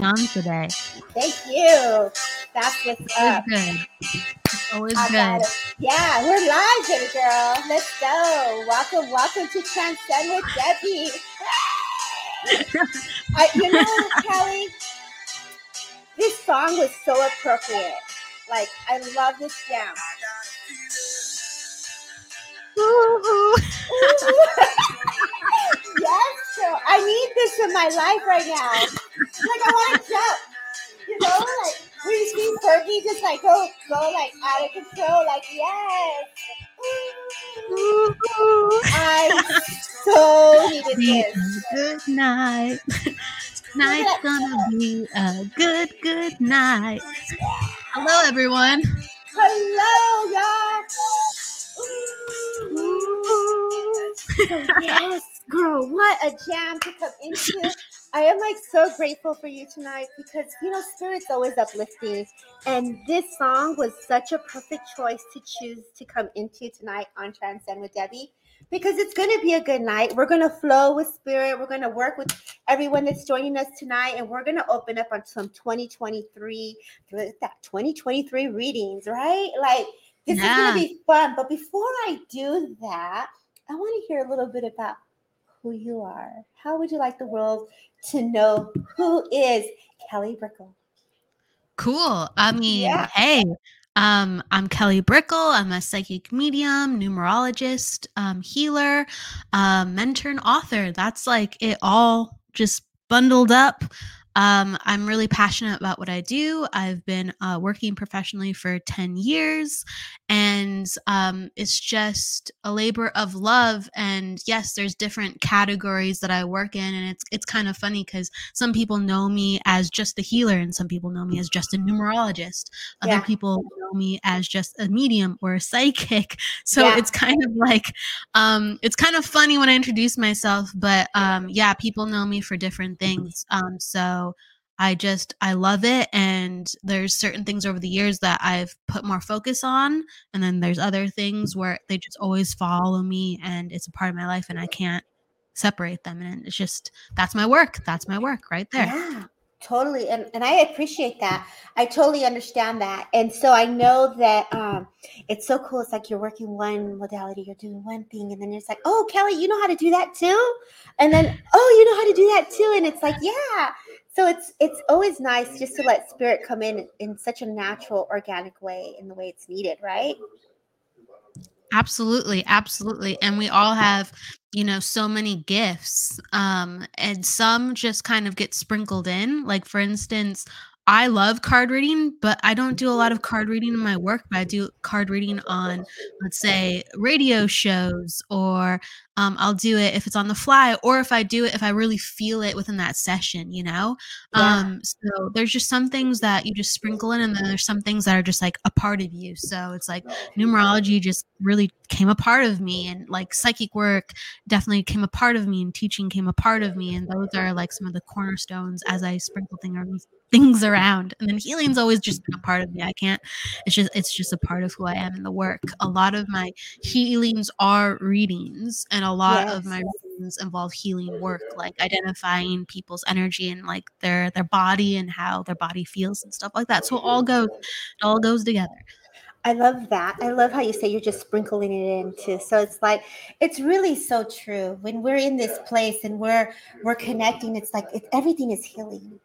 on today. Thank you. That's what's up. Good. It's always I good. Yeah, we're live, baby girl. Let's go. Welcome, welcome to Transcend with Debbie. I, you know, Kelly, this song was so appropriate. Like, I love this jam. yes, so I need this in my life right now. Like I want to jump. You know, like we see Fergie just like go go like out of control, like yes. I so needed this. Good night. Night's gonna be a good, good night. Hello, everyone. Hello, y'all. yes, girl, what a jam to come into. I am like so grateful for you tonight because you know spirit's always uplifting, and this song was such a perfect choice to choose to come into tonight on Transcend with Debbie because it's going to be a good night. We're going to flow with spirit. We're going to work with everyone that's joining us tonight, and we're going to open up on some 2023 that 2023 readings, right? Like this yeah. is going to be fun. But before I do that, I want to hear a little bit about who you are. How would you like the world to know who is Kelly Brickel? Cool. I mean, yeah. hey, um, I'm Kelly Brickel. I'm a psychic medium, numerologist, um, healer, uh, mentor, and author. That's like it all just bundled up. Um, I'm really passionate about what I do. I've been uh, working professionally for 10 years, and um, it's just a labor of love. And yes, there's different categories that I work in, and it's it's kind of funny because some people know me as just a healer, and some people know me as just a numerologist. Other yeah. people know me as just a medium or a psychic. So yeah. it's kind of like um, it's kind of funny when I introduce myself, but um, yeah, people know me for different things. Um, so I just I love it and there's certain things over the years that I've put more focus on and then there's other things where they just always follow me and it's a part of my life and I can't separate them and it's just that's my work that's my work right there. Yeah totally and, and i appreciate that i totally understand that and so i know that um it's so cool it's like you're working one modality you're doing one thing and then it's like oh kelly you know how to do that too? And then oh you know how to do that too and it's like yeah so it's it's always nice just to let spirit come in in such a natural organic way in the way it's needed right absolutely absolutely and we all have you know so many gifts um and some just kind of get sprinkled in like for instance I love card reading, but I don't do a lot of card reading in my work. But I do card reading on, let's say, radio shows, or um, I'll do it if it's on the fly, or if I do it if I really feel it within that session, you know? Yeah. Um, so there's just some things that you just sprinkle in, and then there's some things that are just like a part of you. So it's like numerology just really came a part of me, and like psychic work definitely came a part of me, and teaching came a part of me. And those are like some of the cornerstones as I sprinkle things things around and then healing's always just been a part of me i can't it's just it's just a part of who i am in the work a lot of my healings are readings and a lot yes. of my readings involve healing work like identifying people's energy and like their their body and how their body feels and stuff like that so it all goes it all goes together I love that. I love how you say you're just sprinkling it into. So it's like it's really so true. When we're in this place and we're we're connecting, it's like it, everything is healing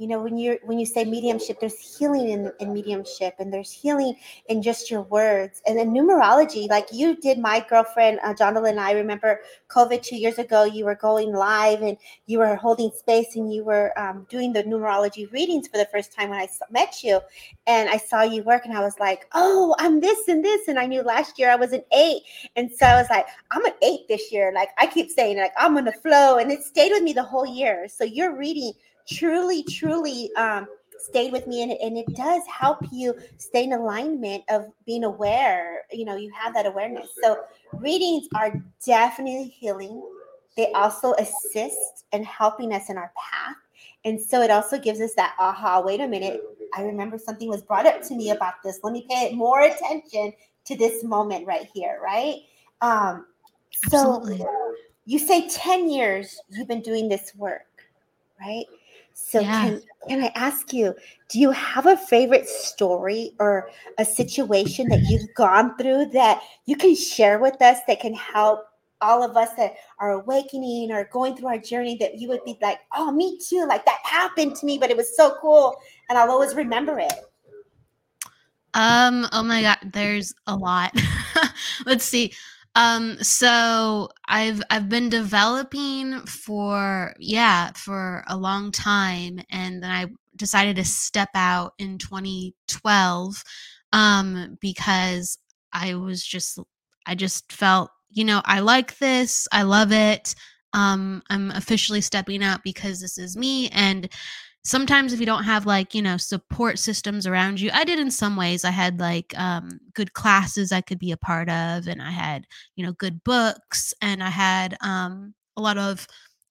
you know when you're when you say mediumship there's healing in, in mediumship and there's healing in just your words. And then numerology like you did my girlfriend uh, Jonathan and I remember COVID two years ago you were going live and you were holding space and you were um, doing the numerology readings for the first time when I met you. And I saw you work and I was like oh I'm this and this. And I knew last year I was an eight. And so I was like I'm an eight this year. Like I keep saying like I'm gonna flow. And it stayed with me the whole year. So you're reading truly, truly um, stayed with me and, and it does help you stay in alignment of being aware you know you have that awareness. So readings are definitely healing. They also assist in helping us in our path. And so it also gives us that aha wait a minute i remember something was brought up to me about this. Let me pay more attention to this moment right here right? Um so Absolutely. you say 10 years you've been doing this work right So yeah. can can I ask you, do you have a favorite story or a situation that you've gone through that you can share with us that can help all of us that are awakening or going through our journey that you would be like, oh, me too. Like that happened to me, but it was so cool. And I'll always remember it. Um, oh my God, there's a lot. Let's see. Um, so I've I've been developing for yeah, for a long time and then I decided to step out in 2012 um because I was just I just felt you know, I like this, I love it. Um, I'm officially stepping out because this is me. And sometimes if you don't have like, you know, support systems around you, I did in some ways. I had like um, good classes I could be a part of, and I had, you know, good books, and I had um, a lot of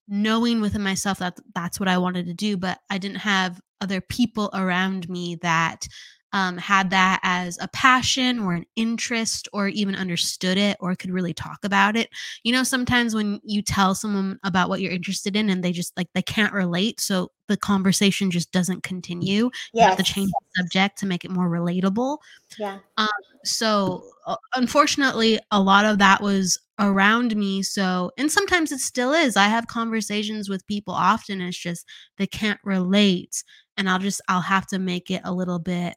knowing within myself that that's what I wanted to do, but I didn't have other people around me that um, had that as a passion or an interest or even understood it or could really talk about it. You know, sometimes when you tell someone about what you're interested in and they just like they can't relate, so the conversation just doesn't continue. Yes. You have to change the subject to make it more relatable. Yeah. Um, so uh, unfortunately, a lot of that was around me. So, and sometimes it still is. I have conversations with people often. It's just they can't relate. And I'll just, I'll have to make it a little bit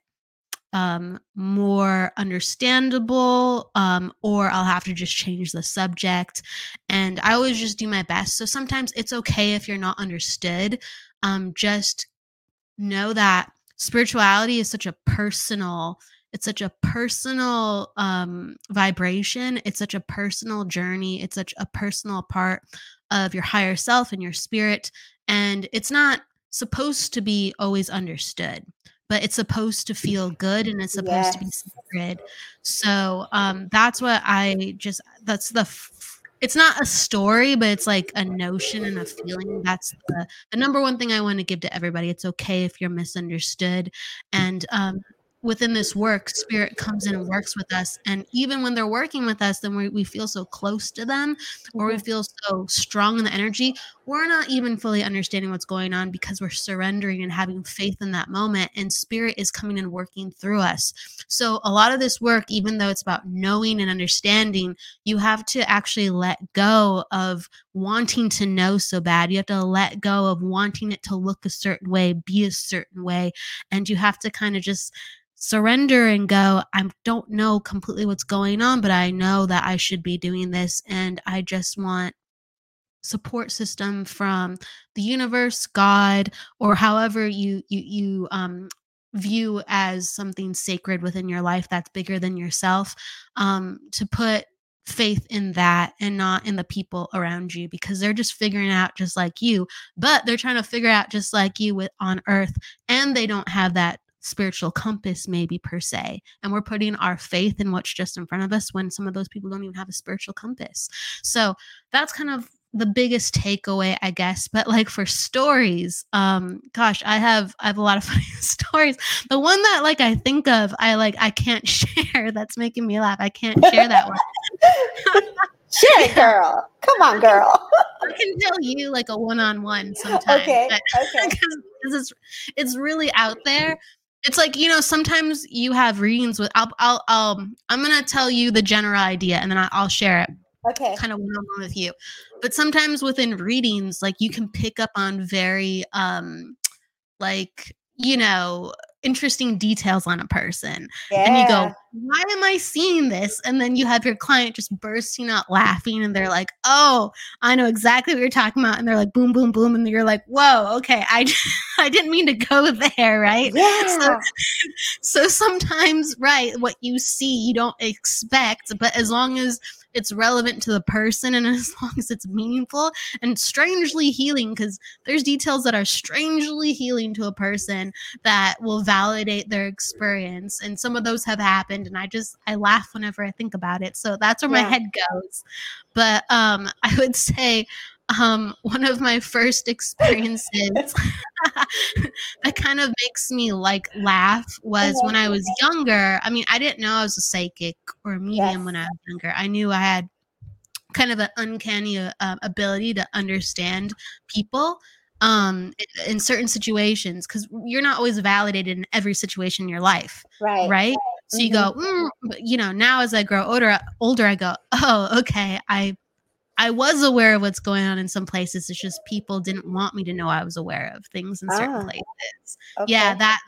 um, more understandable, um, or I'll have to just change the subject. And I always just do my best. So sometimes it's okay if you're not understood. Um, just know that spirituality is such a personal it's such a personal um, vibration it's such a personal journey it's such a personal part of your higher self and your spirit and it's not supposed to be always understood but it's supposed to feel good and it's supposed yes. to be sacred. So um, that's what I just that's the f- it's not a story, but it's like a notion and a feeling. That's the, the number one thing I want to give to everybody. It's okay if you're misunderstood. And um, within this work, spirit comes in and works with us. And even when they're working with us, then we, we feel so close to them or we mm-hmm. feel so strong in the energy. We're not even fully understanding what's going on because we're surrendering and having faith in that moment. And spirit is coming and working through us. So, a lot of this work, even though it's about knowing and understanding, you have to actually let go of wanting to know so bad. You have to let go of wanting it to look a certain way, be a certain way. And you have to kind of just surrender and go, I don't know completely what's going on, but I know that I should be doing this. And I just want support system from the universe, God, or however you, you, you, um, view as something sacred within your life that's bigger than yourself um, to put faith in that and not in the people around you because they're just figuring out just like you but they're trying to figure out just like you with on earth and they don't have that spiritual compass maybe per se and we're putting our faith in what's just in front of us when some of those people don't even have a spiritual compass. So that's kind of the biggest takeaway i guess but like for stories um gosh i have i have a lot of funny stories. The one that like i think of i like i can't share that's making me laugh i can't share that one. Share it girl. Come on girl. I can tell you like a one-on-one sometime okay okay. because it's, it's really out there. It's like you know sometimes you have readings with I'll I'll, I'll I'm gonna tell you the general idea and then I'll share it. Okay. Kind of one on one with you, but sometimes within readings, like you can pick up on very um like you know interesting details on a person yeah. and you go why am i seeing this and then you have your client just bursting out laughing and they're like oh i know exactly what you're talking about and they're like boom boom boom and you're like whoa okay i i didn't mean to go there right yeah. so, so sometimes right what you see you don't expect but as long as it's relevant to the person and as long as it's meaningful and strangely healing because there's details that are strangely healing to a person that will validate their experience and some of those have happened and i just i laugh whenever i think about it so that's where yeah. my head goes but um i would say um, one of my first experiences that kind of makes me like laugh was when I was younger. I mean, I didn't know I was a psychic or a medium yes. when I was younger. I knew I had kind of an uncanny uh, ability to understand people um in certain situations because you're not always validated in every situation in your life right right so you go Mm-hmm. mm, you know now as i grow older older i go oh okay i i was aware of what's going on in some places it's just people didn't want me to know i was aware of things in certain Ah, places Okay. yeah that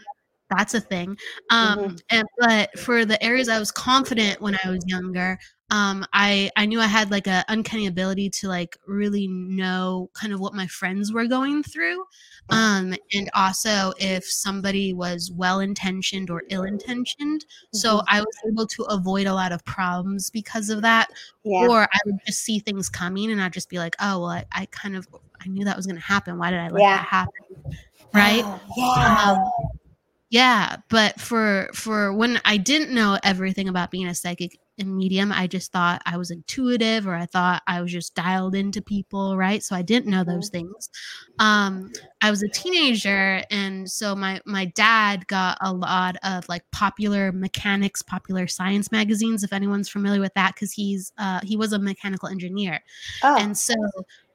that's a thing um Mhm. and but for the areas i was confident when i was younger um i i knew i had like a uncanny ability to like really know kind of what my friends were going through um and also if somebody was well intentioned or ill intentioned so Mhm. i was able to avoid a lot of problems because of that yeah. or i would just see things coming and i'd just be like oh well i, I kind of i knew that was going to happen. Why did i let Yeah. that happen? Right? Oh, yeah. um, yeah but for for when i didn't know everything about being a psychic and medium i just thought i was intuitive or i thought i was just dialed into people right? So i didn't know those things. Um i was a teenager and so my my dad got a lot of like popular mechanics popular science magazines if anyone's familiar with that because he's uh he was a mechanical engineer. Oh. And so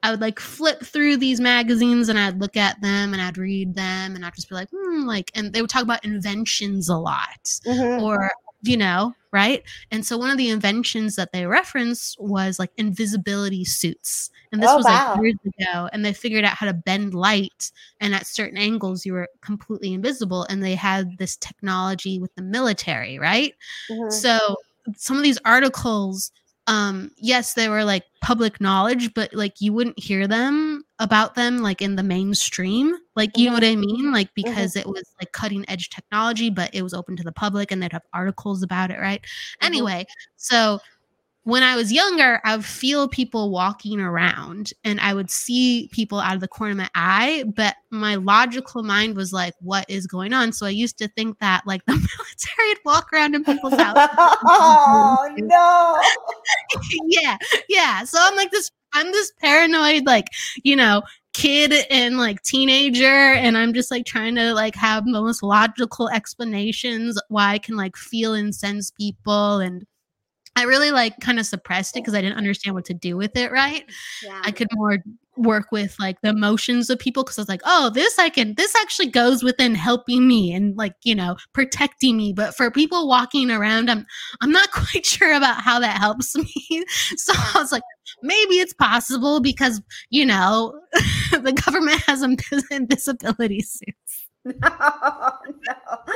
I would like flip through these magazines and I'd look at them and I'd read them and I'd just be like, hmm, like, and they would talk about inventions a lot mhm. or, you know, right? And so one of the inventions that they referenced was like invisibility suits. And this Oh, was wow. like years ago. And they figured out how to bend light. And at certain angles, you were completely invisible. And they had this technology with the military, right? Mhm. So some of these articles, um, yes, they were like public knowledge, but like you wouldn't hear them about them like in the mainstream. Like you know what mm-hmm. I mean? Like mm-hmm. because it was like cutting edge technology, but it was open to the public and they'd have articles about it, right? Mm-hmm. Anyway, so when I was younger, I would feel people walking around and I would see people out of the corner of my eye, but my logical mind was like, what is going on? So I used to think that like the military would walk around in people's houses. oh no yeah, yeah. So I'm like this, I'm this paranoid, like, you know, kid and like teenager, and I'm just like trying to like have the most logical explanations why I can like feel and sense people and I really like kind of suppressed it because I didn't understand what to do with it, right? yeah I could more work with like the emotions of people because I was like, oh, this I can, this actually goes within helping me and like, you know, protecting me. But for people walking around, I'm, I'm not quite sure about how that helps me. So I was like, maybe it's possible because, you know, the government has invis- invisibility suits. no, no.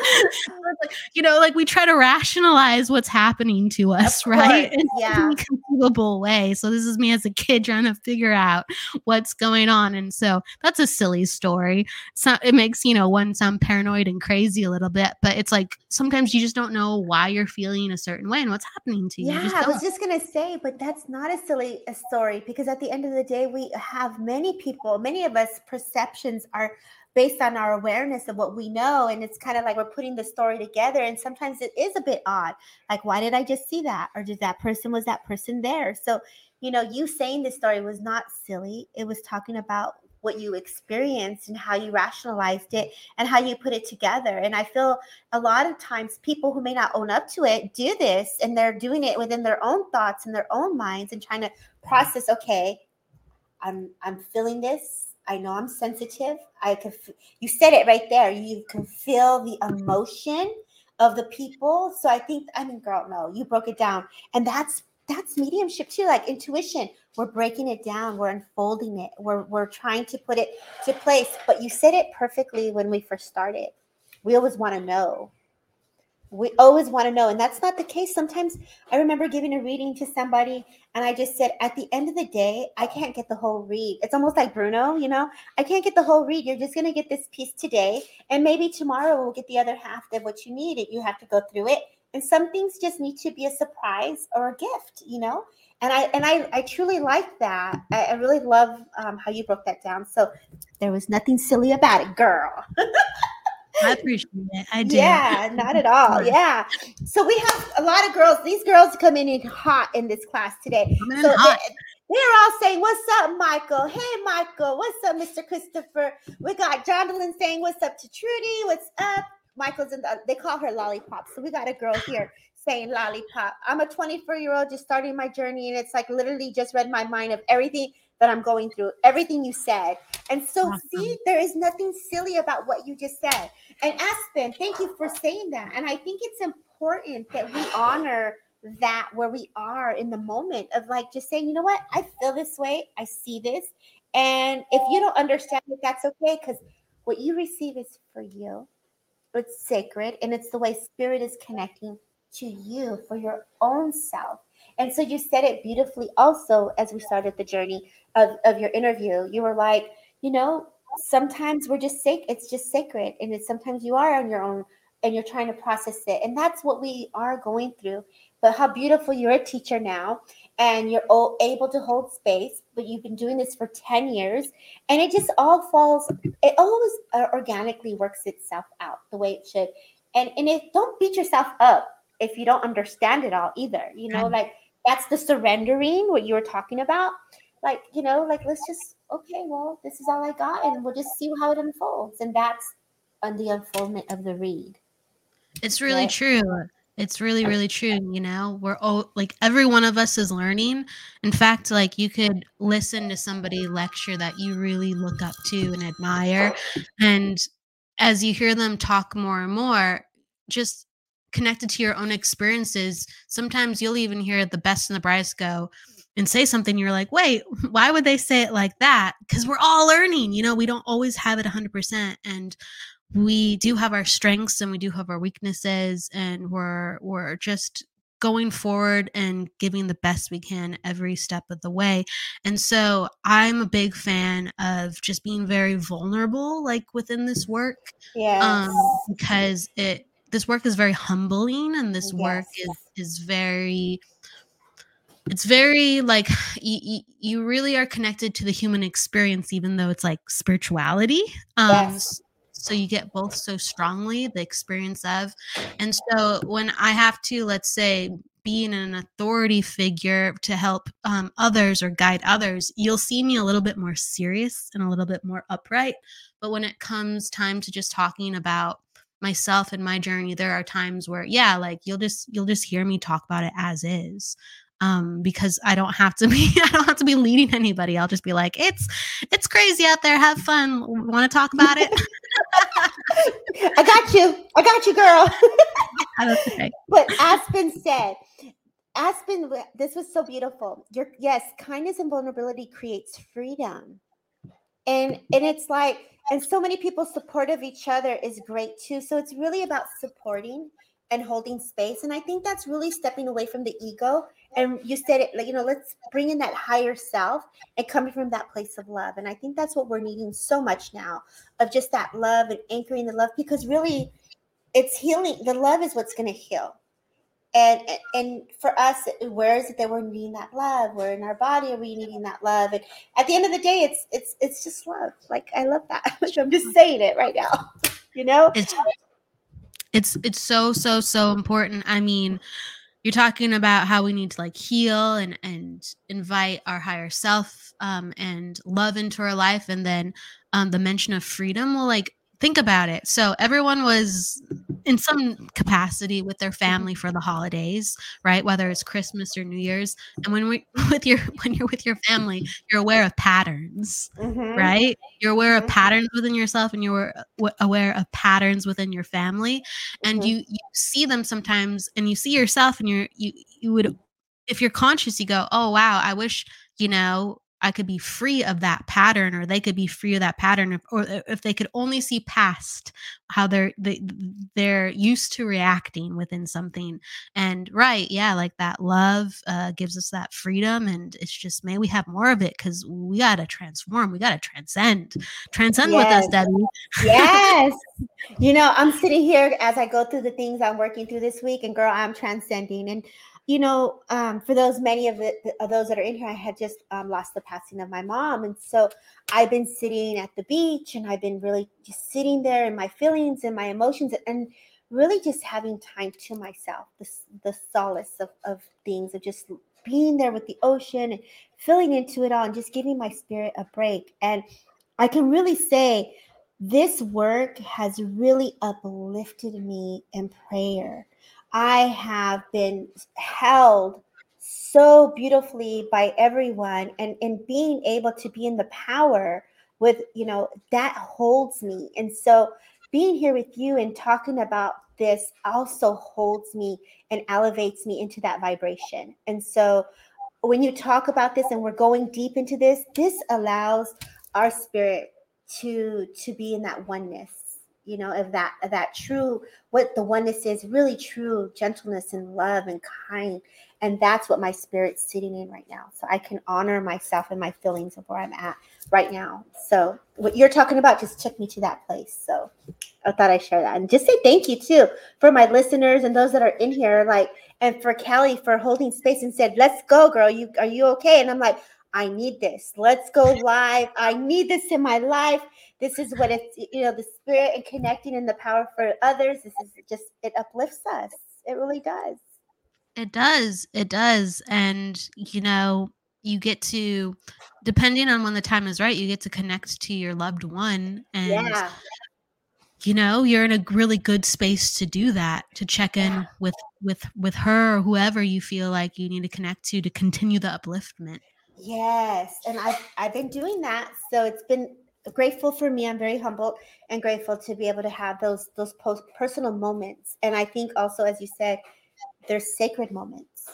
You know, like we try to rationalize what's happening to us, right? In yeah. conceivable way. So this is me as a kid trying to figure out what's going on. And so that's a silly story. So it makes, you know, one sound paranoid and crazy a little bit, but it's like sometimes you just don't know why you're feeling a certain way and what's happening to you. You Yeah, just I was just gonna say, but that's not a silly a story because at the end of the day, we have many people, many of us perceptions are based on our awareness of what we know, and it's kind of like we're putting the story together, and sometimes it is a bit odd. Like, why did I just see that, or did that person was that person there? So, you know, you saying this story was not silly. It was talking about what you experienced and how you rationalized it and how you put it together. And I feel a lot of times people who may not own up to it do this and they're doing it within their own thoughts and their own minds and trying to process okay i'm i'm feeling this i know i'm sensitive. I can f- you said it right there. You can feel the emotion of the people. So i think i mean girl no you broke it down. And that's that's mediumship too like intuition. We're breaking it down. We're unfolding it. We're, we're trying to put it to place. But you said it perfectly when we first started. We always want to know we always want to know and that's not the case. Sometimes i remember giving a reading to somebody and i just said at the end of the day i can't get the whole read. It's almost like bruno you know? I can't get the whole read. You're just going to get this piece today and maybe tomorrow we'll get the other half of what you need you have to go through it. And some things just need to be a surprise or a gift you know? And i and i i truly like that. I, I really love um, how you broke that down. So there was nothing silly about it girl I appreciate it. I do. yeah, not at all. Yeah. So we have a lot of girls. These girls come in hot in this class today. So they, they're all saying, "What's up, Michael? Hey, Michael. What's up, Mr. Christopher? We got Jonathan saying, "What's up to Trudy? What's up?" Michael's in the. They call her Lollipop. So we got a girl here saying Lollipop. I'm a 24 year old just starting my journey, and it's like literally just read my mind of everything that I'm going through, everything you said. And so, awesome. see, there is nothing silly about what you just said. And Aspen, thank you for saying that. And I think it's important that we honor that where we are in the moment of like just saying, you know what, I feel this way, I see this. And if you don't understand it, that's okay because what you receive is for you. It's sacred and it's the way spirit is connecting to you for your own self. And so you said it beautifully also as we started the journey of, of your interview. You were like, you know, sometimes we're just sick, it's just sacred. And it's sometimes you are on your own and you're trying to process it. And that's what we are going through. But how beautiful you're a teacher now and you're able to hold space, but you've been doing this for 10 years. And it just all falls, it always uh, organically works itself out the way it should. And, and it, don't beat yourself up if you don't understand it all either. You know, like that's the surrendering, what you were talking about. Like, you know, like let's just, okay, well, this is all I got, and we'll just see how it unfolds. And that's on the unfoldment of the read. It's really right? true. It's really, really true. You know, we're all like every one of us is learning. In fact, like you could listen to somebody lecture that you really look up to and admire. And as you hear them talk more and more, just connected to your own experiences, sometimes you'll even hear the best and the brightest go and say something you're like, wait, why would they say it like that? Because we're all learning, you know, we don't always have it 100%. And we do have our strengths and we do have our weaknesses and we're we're just going forward and giving the best we can every step of the way. And so I'm a big fan of just being very vulnerable like within this work. Yeah. Um because it this work is very humbling and this yes. work is is very it's very like you, you really are connected to the human experience even though it's like spirituality um yes. so you get both so strongly the experience of and so when i have to let's say be an authority figure to help um, others or guide others you'll see me a little bit more serious and a little bit more upright but when it comes time to just talking about myself and my journey there are times where yeah like you'll just you'll just hear me talk about it as is um because i don't have to be i don't have to be leading anybody. I'll just be like it's it's crazy out there. Have fun. Want to talk about it? I got you. I got you girl. Okay. but aspen said aspen this was so beautiful. Your yes kindness and vulnerability creates freedom and and it's like and so many people support of each other is great too. So it's really about supporting and holding space. And i think that's really stepping away from the ego. And you said it like you know let's bring in that higher self and coming from that place of love. And i think that's what we're needing so much now of just that love and anchoring the love because really it's healing. The love is what's going to heal and and for us where is it that we're needing that love? We're in our body are we needing that love? And at the end of the day it's it's it's just love. Like i love that. I'm just saying it right now. You know? It's it's it's so so so important. I mean you're talking about how we need to like heal and and invite our higher self um and love into our life. And then um the mention of freedom well like think about it. So everyone was in some capacity with their family for the holidays, right? Whether it's Christmas or New Year's. And when we with your when you're with your family, you're aware of patterns, mm-hmm. right? You're aware of mm-hmm. patterns within yourself and you're aware of patterns within your family. And mm-hmm. you you see them sometimes and you see yourself and you're you you would if you're conscious, you go, Oh wow, I wish, you know, I could be free of that pattern or they could be free of that pattern or if they could only see past how they're they, they're used to reacting within something. And right yeah like that love uh, gives us that freedom and it's just may we have more of it because we got to transform we got to transcend transcend yes. with us debbie. Yes. You know i'm sitting here as i go through the things i'm working through this week and girl i'm transcending and you know, um, for those many of, the, of those that are in here, I had just um, lost the passing of my mom, and so I've been sitting at the beach, and I've been really just sitting there in my feelings and my emotions, and really just having time to myself, the, the solace of, of things, of just being there with the ocean and filling into it all, and just giving my spirit a break. And I can really say this work has really uplifted me in prayer I have been held so beautifully by everyone and and being able to be in the power with you know that holds me. And so being here with you and talking about this also holds me and elevates me into that vibration. And so when you talk about this and we're going deep into this this allows our spirit to to be in that oneness you know of that of that true what the oneness is really true gentleness and love and kind. And that's what my spirit's sitting in right now. So i can honor myself and my feelings of where i'm at right now. So what you're talking about just took me to that place. So i thought i'd share that. And just say thank you too for my listeners and those that are in here like and for kelly for holding space and said let's go girl. You are you okay? And i'm like I need this. Let's go live. I need this in my life. This is what it's, you know, the spirit and connecting and the power for others. This is just, it uplifts us. It really does. It does. It does. And, you know, you get to, depending on when the time is right, you get to connect to your loved one. And, yeah. you know, you're in a really good space to do that, to check in yeah. with, with, with her or whoever you feel like you need to connect to to continue the upliftment. Yes, and I've I've been doing that, so it's been grateful for me. I'm very humbled and grateful to be able to have those those post personal moments. And I think also, as you said, they're sacred moments,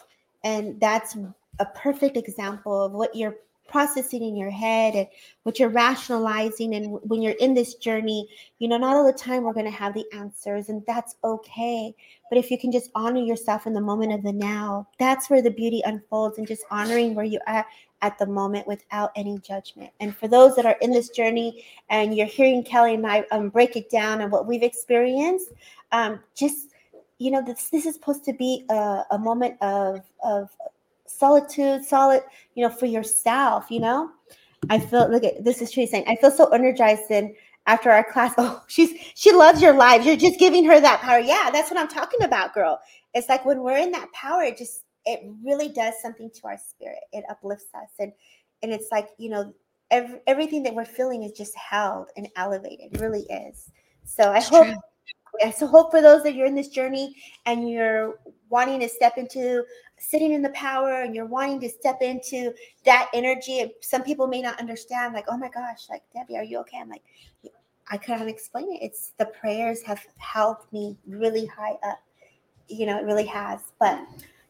and that's a perfect example of what you're processing in your head and what you're rationalizing and when you're in this journey you know not all the time we're going to have the answers and that's okay. But if you can just honor yourself in the moment of the now that's where the beauty unfolds and just honoring where you are at the moment without any judgment. And for those that are in this journey and you're hearing kelly and i um, break it down and what we've experienced um, just you know this this is supposed to be a, a moment of of solitude, solid, you know, for yourself, you know. I feel look at this is Tracy saying, I feel so energized and after our class. Oh, she's she loves your lives. You're just giving her that power. Yeah, that's what I'm talking about, girl. It's like when we're in that power, it just it really does something to our spirit. It uplifts us and and it's like, you know, every, everything that we're feeling is just held and elevated. It really is. So I it's hope true. So hope for those that you're in this journey and you're wanting to step into sitting in the power and you're wanting to step into that energy. Some people may not understand like oh my gosh like debbie are you okay? I'm like i can't explain it. It's the prayers have helped me really high up. You know it really has. But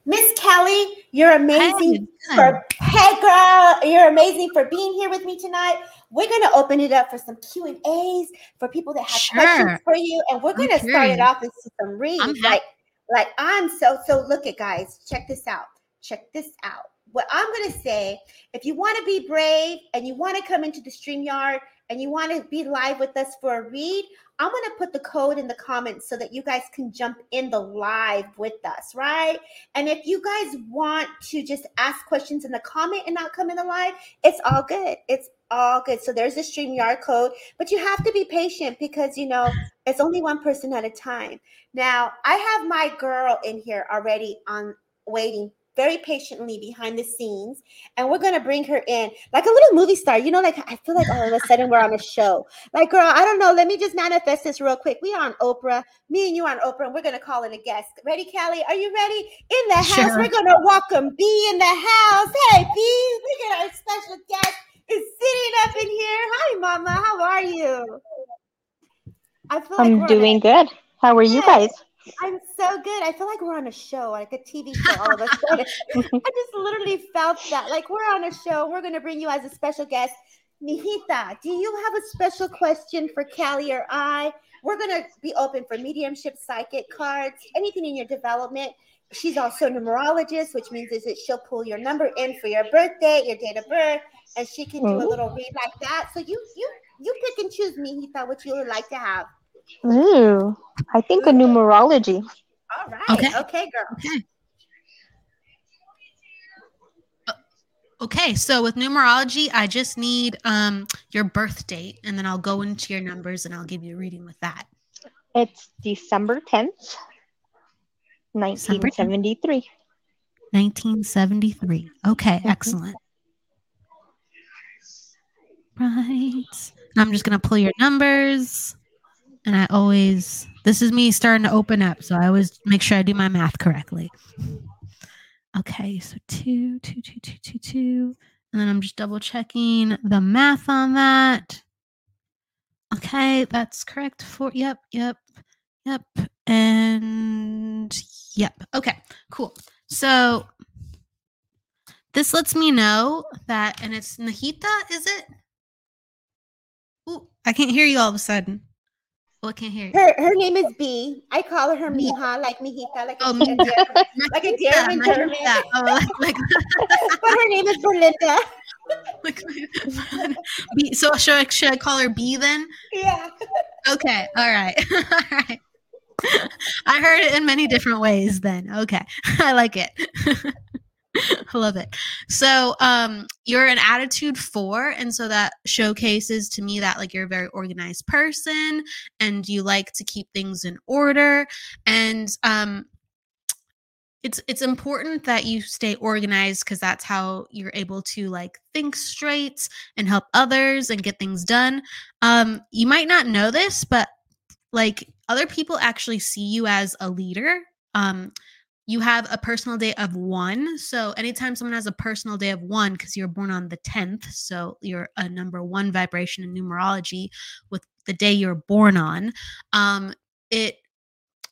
miss kelly you're amazing hey, for hey girl you're amazing for being here with me tonight we're going to open it up for some q and a's for people that have sure. questions for you and we're going to start it off with some reads like like I'm so so look at guys, check this out. Check this out. What I'm gonna say, if you want to be brave and you want to come into the StreamYard and you want to be live with us for a read, I'm going to put the code in the comments so that you guys can jump in the live with us, right? And if you guys want to just ask questions in the comment and not come in the live, it's all good. It's all good. So there's a StreamYard code, but you have to be patient because, you know, it's only one person at a time. Now, I have my girl in here already on waiting very patiently behind the scenes, and we're gonna bring her in like a little movie star. You know, like I feel like all of a sudden we're on a show. Like, girl, I don't know. Let me just manifest this real quick. We are on Oprah. Me and you are on Oprah, and we're gonna call in a guest. Ready, Kelly? Are you ready? In the house, sure. we're gonna welcome B in the house. Hey, B, look at our special guest is sitting up in here. Hi, Mama. How are you? I feel I'm doing a- good. How are you guys? I'm so good. I feel like we're on a show, like a TV show. All of us. I just literally felt that, like we're on a show. We're going to bring you as a special guest, Mijita. Do you have a special question for Callie or I? We're going to be open for mediumship, psychic cards, anything in your development. She's also a numerologist, which means is that she'll pull your number in for your birthday, your date of birth, and she can do a mm-hmm. little read like that. So you you you pick and choose, Mijita, what you would like to have. Ooh, I think Ooh. a numerology. All right. Okay, okay girl. Okay. Uh, okay, so with numerology, I just need um your birth date, and then I'll go into your numbers and I'll give you a reading with that. It's December 10th, 1973. 1973. Okay, mm-hmm. excellent. Right. I'm just going to pull your numbers. And I always, this is me starting to open up. So I always make sure I do my math correctly. Okay, so two, two, two, two, two, two. And then I'm just double checking the math on that. Okay, that's correct. For yep, yep, yep, and yep. Okay, cool. So this lets me know that, and it's Nahita, is it? Ooh, I can't hear you all of a sudden. Well, I can't hear you. Her, her name is B. I call her Mija, like Mijita, like oh, a, a, like a deer in German. Oh, like, like but her name is Belinda. B, so should I, should I call her B then? Yeah. Okay. All right. all right. I heard it in many different ways then. Okay. I like it. I love it. So, um, you're an attitude four, and so that showcases to me that like you're a very organized person, and you like to keep things in order, and um, it's it's important that you stay organized because that's how you're able to like think straight and help others and get things done. Um, you might not know this, but like other people actually see you as a leader. Um, you have a personal day of one. So anytime someone has a personal day of one, because you're born on the 10th, so you're a number one vibration in numerology with the day you're born on, um, it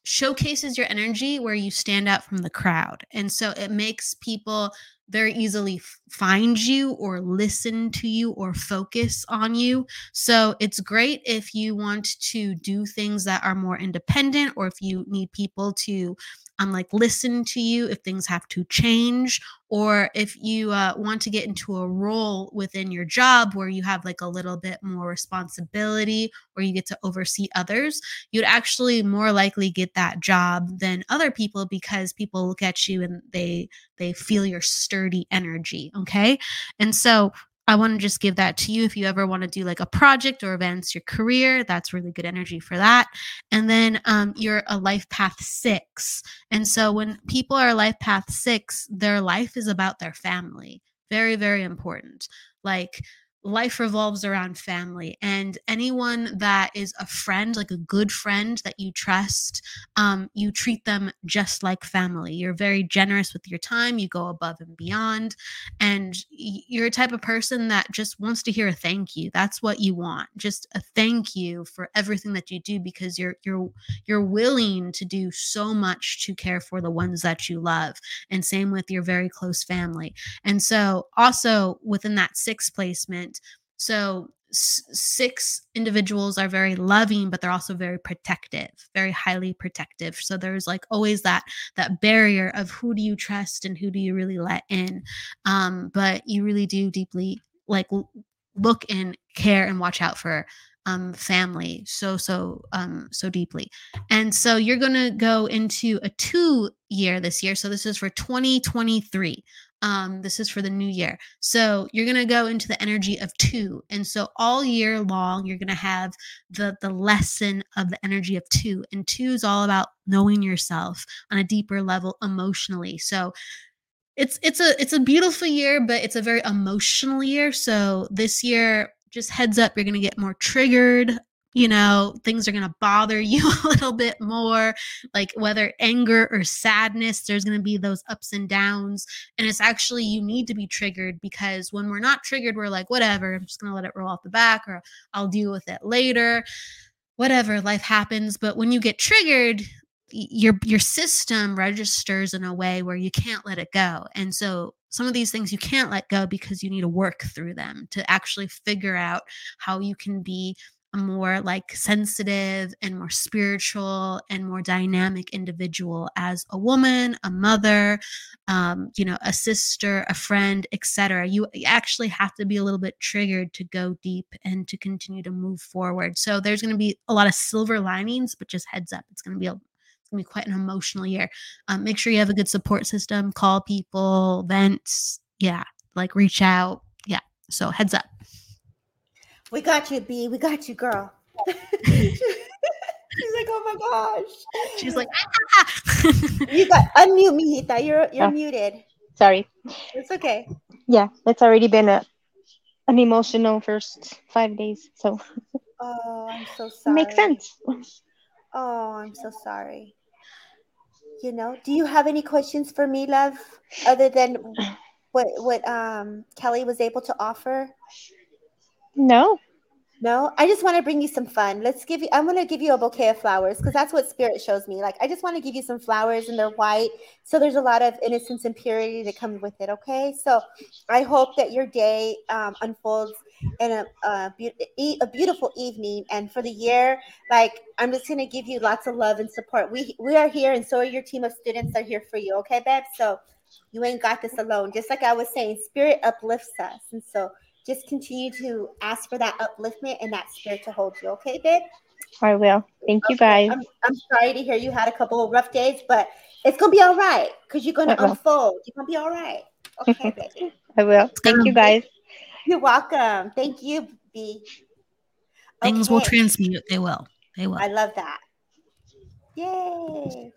showcases your energy where you stand out from the crowd. And so it makes people very easily find you or listen to you or focus on you. So it's great if you want to do things that are more independent or if you need people to um, like listen to you if things have to change or if you uh, want to get into a role within your job where you have like a little bit more responsibility or you get to oversee others you'd actually more likely get that job than other people because people look at you and they they feel your sturdy energy okay? And so I want to just give that to you if you ever want to do like a project or advance your career. That's really good energy for that. And then um, you're a life path six. And so when people are life path six, their life is about their family. Very, very important. Like life revolves around family and anyone that is a friend like a good friend that you trust um, you treat them just like family. You're very generous with your time you go above and beyond and you're a type of person that just wants to hear a thank you. That's what you want just a thank you for everything that you do because you're you're you're willing to do so much to care for the ones that you love and same with your very close family. And so also within that sixth placement so s- six individuals are very loving, but they're also very protective, very highly protective. So there's like always that that barrier of who do you trust and who do you really let in. Um, but you really do deeply like look and care and watch out for um, family so so um, so deeply and so you're going to go into a two year this year so this is for 2023 um, this is for the new year. So you're gonna go into the energy of two, and so all year long you're gonna have the the lesson of the energy of two, and two is all about knowing yourself on a deeper level emotionally. So it's it's a it's a beautiful year, but it's a very emotional year. So this year just heads up you're to get more triggered you know, things are going to bother you a little bit more, like whether anger or sadness, there's going to be those ups and downs. And it's actually, you need to be triggered because when we're not triggered, we're like, whatever, I'm just going to let it roll off the back or I'll deal with it later. Whatever, life happens. But when you get triggered, your your system registers in a way where you can't let it go and so some of these things you can't let go because you need to work through them to actually figure out how you can be more like sensitive and more spiritual and more dynamic individual as a woman a mother um, you know a sister a friend etc you actually have to be a little bit triggered to go deep and to continue to move forward. So there's going to be a lot of silver linings but just heads up it's going to be a it's to be quite an emotional year. Um, make sure you have a good support system call people vents yeah like reach out yeah. So heads up we got you, B. We got you, girl. She's like, oh my gosh. She's like, ah. you got unmute me, Hita. You're you're oh, muted. Sorry. It's okay. Yeah, it's already been a an emotional first five days. So Oh, I'm so sorry. Makes sense. Oh, I'm so sorry. you know, do you have any questions for me, love, other than what what um Kelly was able to offer? No. No, I just want to bring you some fun. Let's give you, I'm going to give you a bouquet of flowers because that's what spirit shows me. Like, I just want to give you some flowers and they're white. So there's a lot of innocence and purity that comes with it. Okay. So I hope that your day um, unfolds in a, a, a, beautiful evening. And for the year, like, I'm just going to give you lots of love and support. We, we are here, and so are your team of students are here for you. Okay, babe? So you ain't got this alone. Just like I was saying, spirit uplifts us. And so, just continue to ask for that upliftment and that spirit to hold you. Okay, babe? I will. Thank you, guys. I'm, I'm, sorry to hear you had a couple of rough days, but it's gonna be all right because you're gonna unfold. You're gonna be all right. Okay, baby. I will. Thank you, guys. You're welcome. Thank you, B. Things will transmute. They will. They will. I love that. Yay.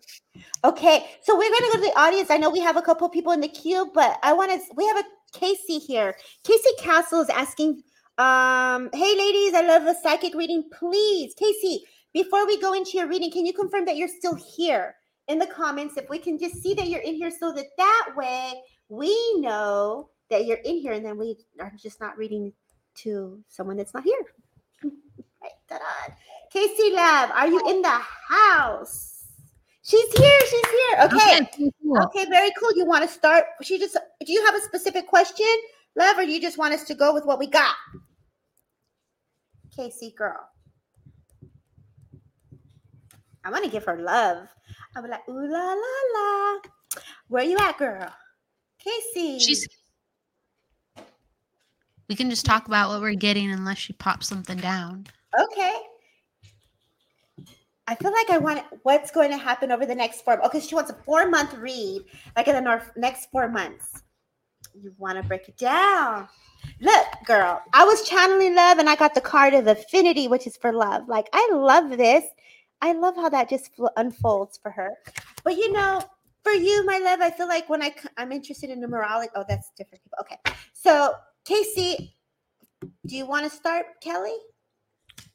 Okay, so we're going to go to the audience. I know we have a couple people in the queue, but I want to, we have a Casey here. Casey Castle is asking, um, hey ladies, I love a psychic reading. Please, Casey, before we go into your reading, can you confirm that you're still here in the comments? If we can just see that you're in here so that that way we know that you're in here and then we are just not reading to someone that's not here. Casey Lab, are you in the house? She's here. She's here. Okay. Okay, cool. okay very cool. You want to start? She just. Do you have a specific question, Love, or do you just want us to go with what we got? Casey, girl. I want to give her love. I'll be like, ooh la la la. Where you at, girl? Casey. She's. We can just talk about what we're getting unless she pops something down. Okay. I feel like I want what's going to happen over the next four. Okay, she wants a four month read, like in the next four months. You want to break it down. Look, girl, I was channeling love and I got the card of affinity, which is for love. Like, I love this. I love how that just unfolds for her. But you know, for you, my love, I feel like when I I'm interested in numerology. Oh, that's different people. Okay, so Casey, do you want to start, Kelly?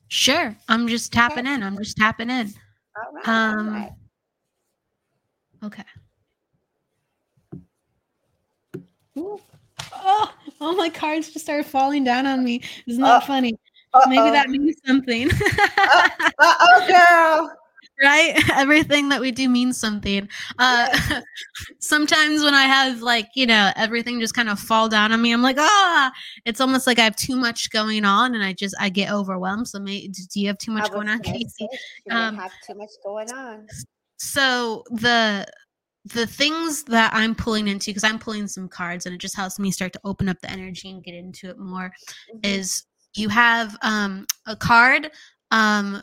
Sure. I'm just tapping okay. in. I'm just tapping in. All right. Um, all right. Okay. Ooh. Oh, all my cards just started falling down on me. It's not that funny. Uh-oh. Maybe that means something. uh oh, girl right? Everything that we do means something. Uh sometimes when i have like you know everything just kind of fall down on me i'm like ah! It's almost like i have too much going on and i just i get overwhelmed. So maybe do you have too much going on casey? um, have too much going on? so the the things that i'm pulling into because i'm pulling some cards and it just helps me start to open up the energy and get into it more mm-hmm. is you have um a card um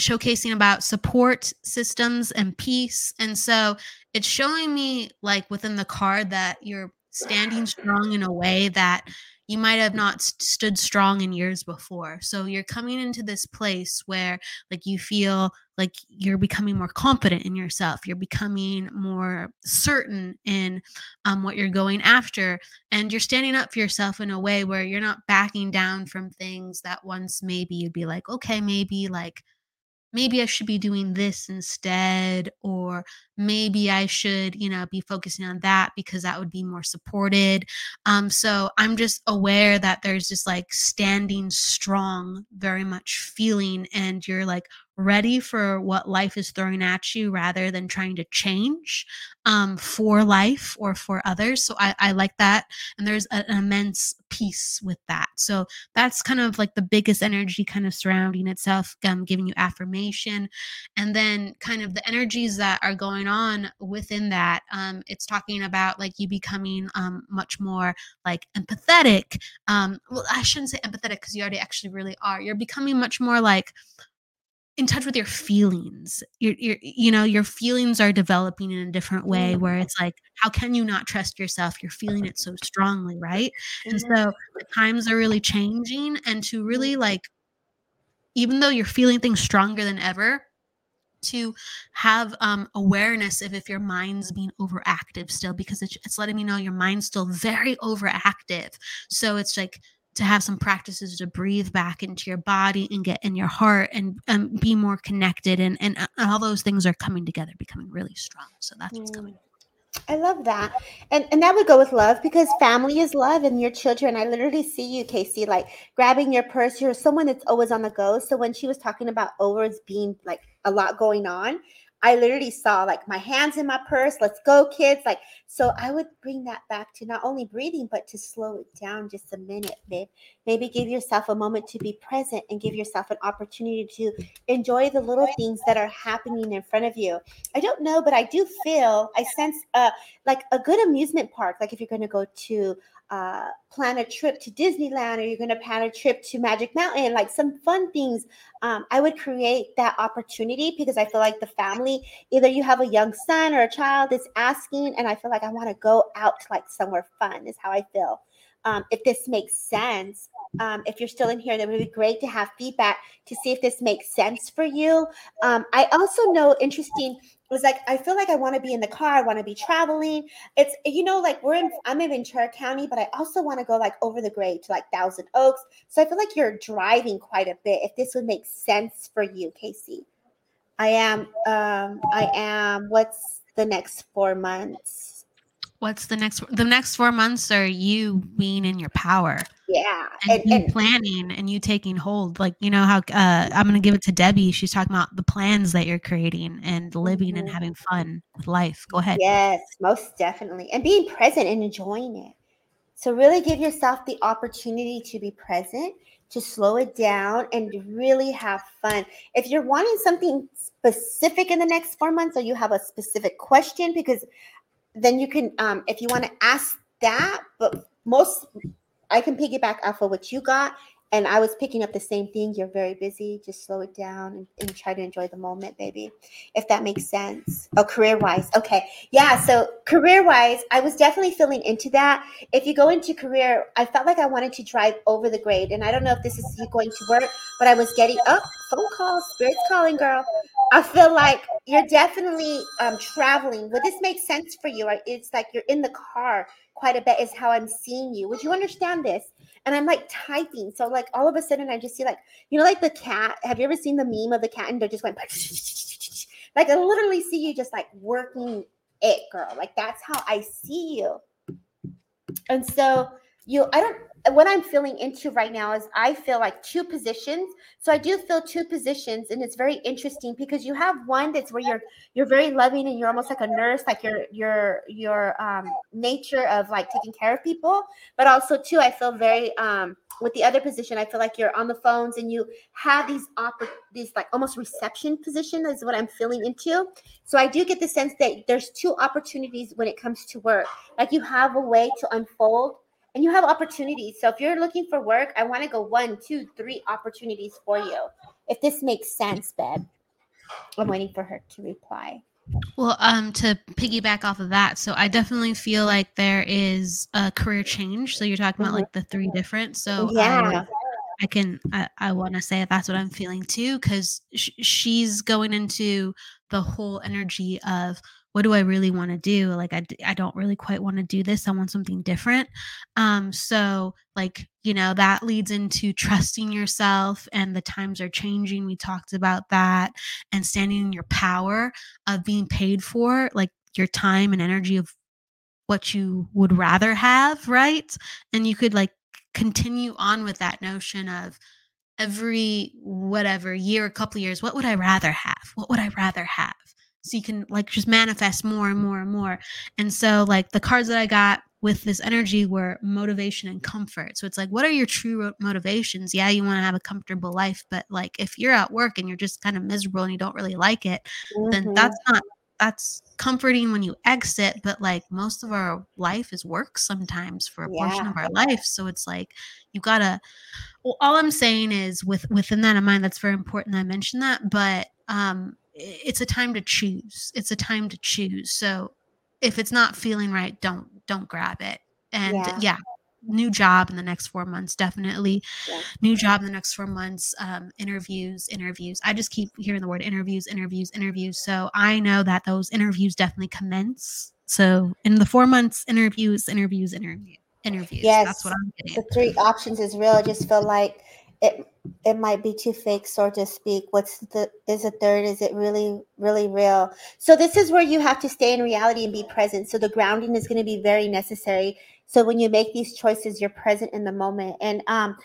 showcasing about support systems and peace. And so it's showing me, like, within the card that you're standing strong in a way that you might have not stood strong in years before. So you're coming into this place where like you feel like you're becoming more confident in yourself. You're becoming more certain in um, what you're going after. And you're standing up for yourself in a way where you're not backing down from things that once maybe you'd be like, okay, maybe like maybe I should be doing this instead, or maybe I should, you know, be focusing on that because that would be more supported. Um, so I'm just aware that there's just like standing strong, very much feeling, and you're like ready for what life is throwing at you rather than trying to change um, for life or for others. So I, I like that. And there's an immense peace with that. So that's kind of like the biggest energy kind of surrounding itself, um, giving you affirmation. And then kind of the energies that are going on within that, um, it's talking about like you becoming um, much more like empathetic. Um, well, I shouldn't say empathetic because you already actually really are. You're becoming much more like in touch with your feelings your, your you know your feelings are developing in a different way where mm-hmm. it's like how can you not trust yourself you're feeling it so strongly right and mm-hmm. so the times are really changing and to really mm-hmm. like even though you're feeling things stronger than ever to have um, awareness of if your mind's being overactive still because it's, it's letting me know your mind's still very overactive so it's like to have some practices to breathe back into your body and get in your heart and um, be more connected and and uh, all those things are coming together becoming really strong so that's what's coming I love that. And and that would go with love because family is love and your children. I literally see you, Casey, like grabbing your purse. You're someone that's always on the go. So when she was talking about always being like a lot going on, I literally saw like my hands in my purse. Let's go, kids. Like, so I would bring that back to not only breathing, but to slow it down just a minute, babe. Maybe give yourself a moment to be present and give yourself an opportunity to enjoy the little things that are happening in front of you. I don't know, but I do feel, I sense uh, like a good amusement park. Like if you're going to go to uh, plan a trip to Disneyland or you're going to plan a trip to Magic Mountain, like some fun things, um, I would create that opportunity because I feel like the family, either you have a young son or a child that's asking, and I feel like I want to go out to like somewhere fun, is how I feel. Um, if this makes sense, um, if you're still in here, that would be great to have feedback to see if this makes sense for you. Um, I also know interesting was like I feel like I want to be in the car. I want to be traveling. It's you know like we're in I'm in Ventura County, but I also want to go like over the grade to like Thousand Oaks. So I feel like you're driving quite a bit. If this would make sense for you, Casey, I am. Um, I am. What's the next four months? What's the next the next four months are you being in your power? Yeah and, and, and planning and you taking hold. Like you know how uh, i'm gonna give it to debbie. She's talking about the plans that you're creating and living mm-hmm. and having fun with life. Go ahead. Yes most definitely. And being present and enjoying it. So really give yourself the opportunity to be present to slow it down and really have fun. If you're wanting something specific in the next four months or you have a specific question because then you can um if you want to ask that but most i can piggyback off of what you got and I was picking up the same thing. You're very busy. Just slow it down and, and try to enjoy the moment, baby. If that makes sense. Oh, career wise. Okay. Yeah. So, career wise, I was definitely feeling into that. If you go into career, I felt like I wanted to drive over the grade. And I don't know if this is going to work, but I was getting up oh, phone call, spirit's calling, girl. I feel like you're definitely um, traveling. Would this make sense for you? It's like you're in the car quite a bit, is how I'm seeing you. Would you understand this? And I'm like typing. So like all of a sudden I just see like, you know, like the cat. Have you ever seen the meme of the cat and they just went like I literally see you just like working it, girl. Like that's how I see you. And so you I don't what I'm feeling into right now is I feel like two positions. So I do feel two positions, and it's very interesting because you have one that's where you're you're very loving and you're almost like a nurse, like your your your um, nature of like taking care of people. But also too, I feel very um, with the other position. I feel like you're on the phones and you have these oppor- these like almost reception position is what I'm feeling into. So I do get the sense that there's two opportunities when it comes to work. Like you have a way to unfold and you have opportunities. So if you're looking for work, I want to go one, two, three opportunities for you. If this makes sense, Beb. I'm waiting for her to reply. Well, um, to piggyback off of that, so I definitely feel like there is a career change. So you're talking about mm-hmm. like the three different. So yeah, I can I, I want to say that's what I'm feeling too, because sh- she's going into the whole energy of what do I really want to do? Like, I, I don't really quite want to do this. I want something different. Um, so, like, you know, that leads into trusting yourself and the times are changing. We talked about that and standing in your power of being paid for, like, your time and energy of what you would rather have, right? And you could, like, continue on with that notion of, every whatever year, a couple years, what would I rather have? What would I rather have? So you can like just manifest more and more and more and so like the cards that i got with this energy were motivation and comfort so it's like what are your true motivations yeah you want to have a comfortable life but like if you're at work and you're just kind of miserable and you don't really like it mm-hmm. then that's not that's comforting when you exit but like most of our life is work sometimes for a yeah. portion of our life so it's like you gotta well all i'm saying is with within that in mind that's very important i mentioned that but um it's a time to choose. It's a time to choose. So if it's not feeling right, don't don't grab it. And yeah, yeah new job in the next four months, definitely. Yeah. New job in the next four months. Um, interviews, interviews. I just keep hearing the word interviews, interviews, interviews. So I know that those interviews definitely commence. So in the four months, interviews, interviews, interviews. interviews. Yes, That's what I'm getting. the three options is real. I just feel like it it might be too fake, so to speak. What's the is a third? Is it really really real? So this is where you have to stay in reality and be present. So the grounding is going to be very necessary. So when you make these choices, you're present in the moment. And um,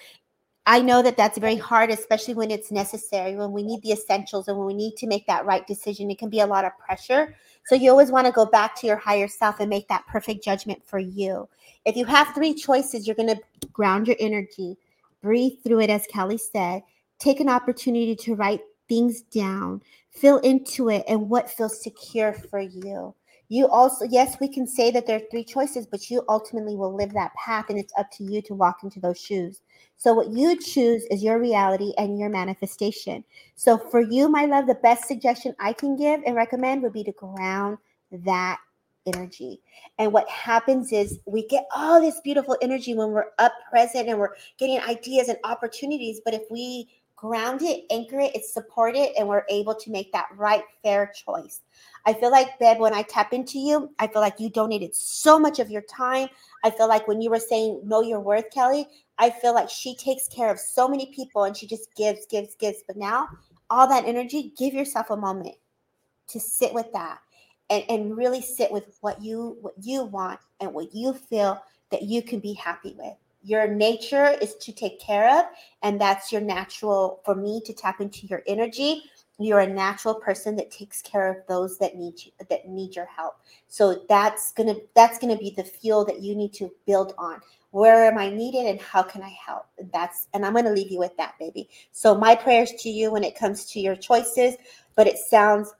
I know that that's very hard, especially when it's necessary, when we need the essentials and when we need to make that right decision. It can be a lot of pressure. So you always want to go back to your higher self and make that perfect judgment for you. If you have three choices, you're going to ground your energy, breathe through it, as Kelly said, take an opportunity to write things down, feel into it, and what feels secure for you. You also, yes, we can say that there are three choices, but you ultimately will live that path, and it's up to you to walk into those shoes. So, what you choose is your reality and your manifestation. So, for you, my love, the best suggestion I can give and recommend would be to ground that energy. And what happens is we get all this beautiful energy when we're up present and we're getting ideas and opportunities. But if we ground it, anchor it, it's support it, and we're able to make that right, fair choice. I feel like, Beb, when I tap into you, I feel like you donated so much of your time. I feel like when you were saying know your worth, Kelly, I feel like she takes care of so many people and she just gives, gives, gives. But now, all that energy, give yourself a moment to sit with that and, and really sit with what you what you want and what you feel that you can be happy with. Your nature is to take care of, and that's your natural for me to tap into your energy. You're a natural person that takes care of those that need you that need your help. So that's gonna that's gonna be the fuel that you need to build on where am I needed and how can I help? That's and I'm to leave you with that, baby. So my prayers to you when it comes to your choices, but it sounds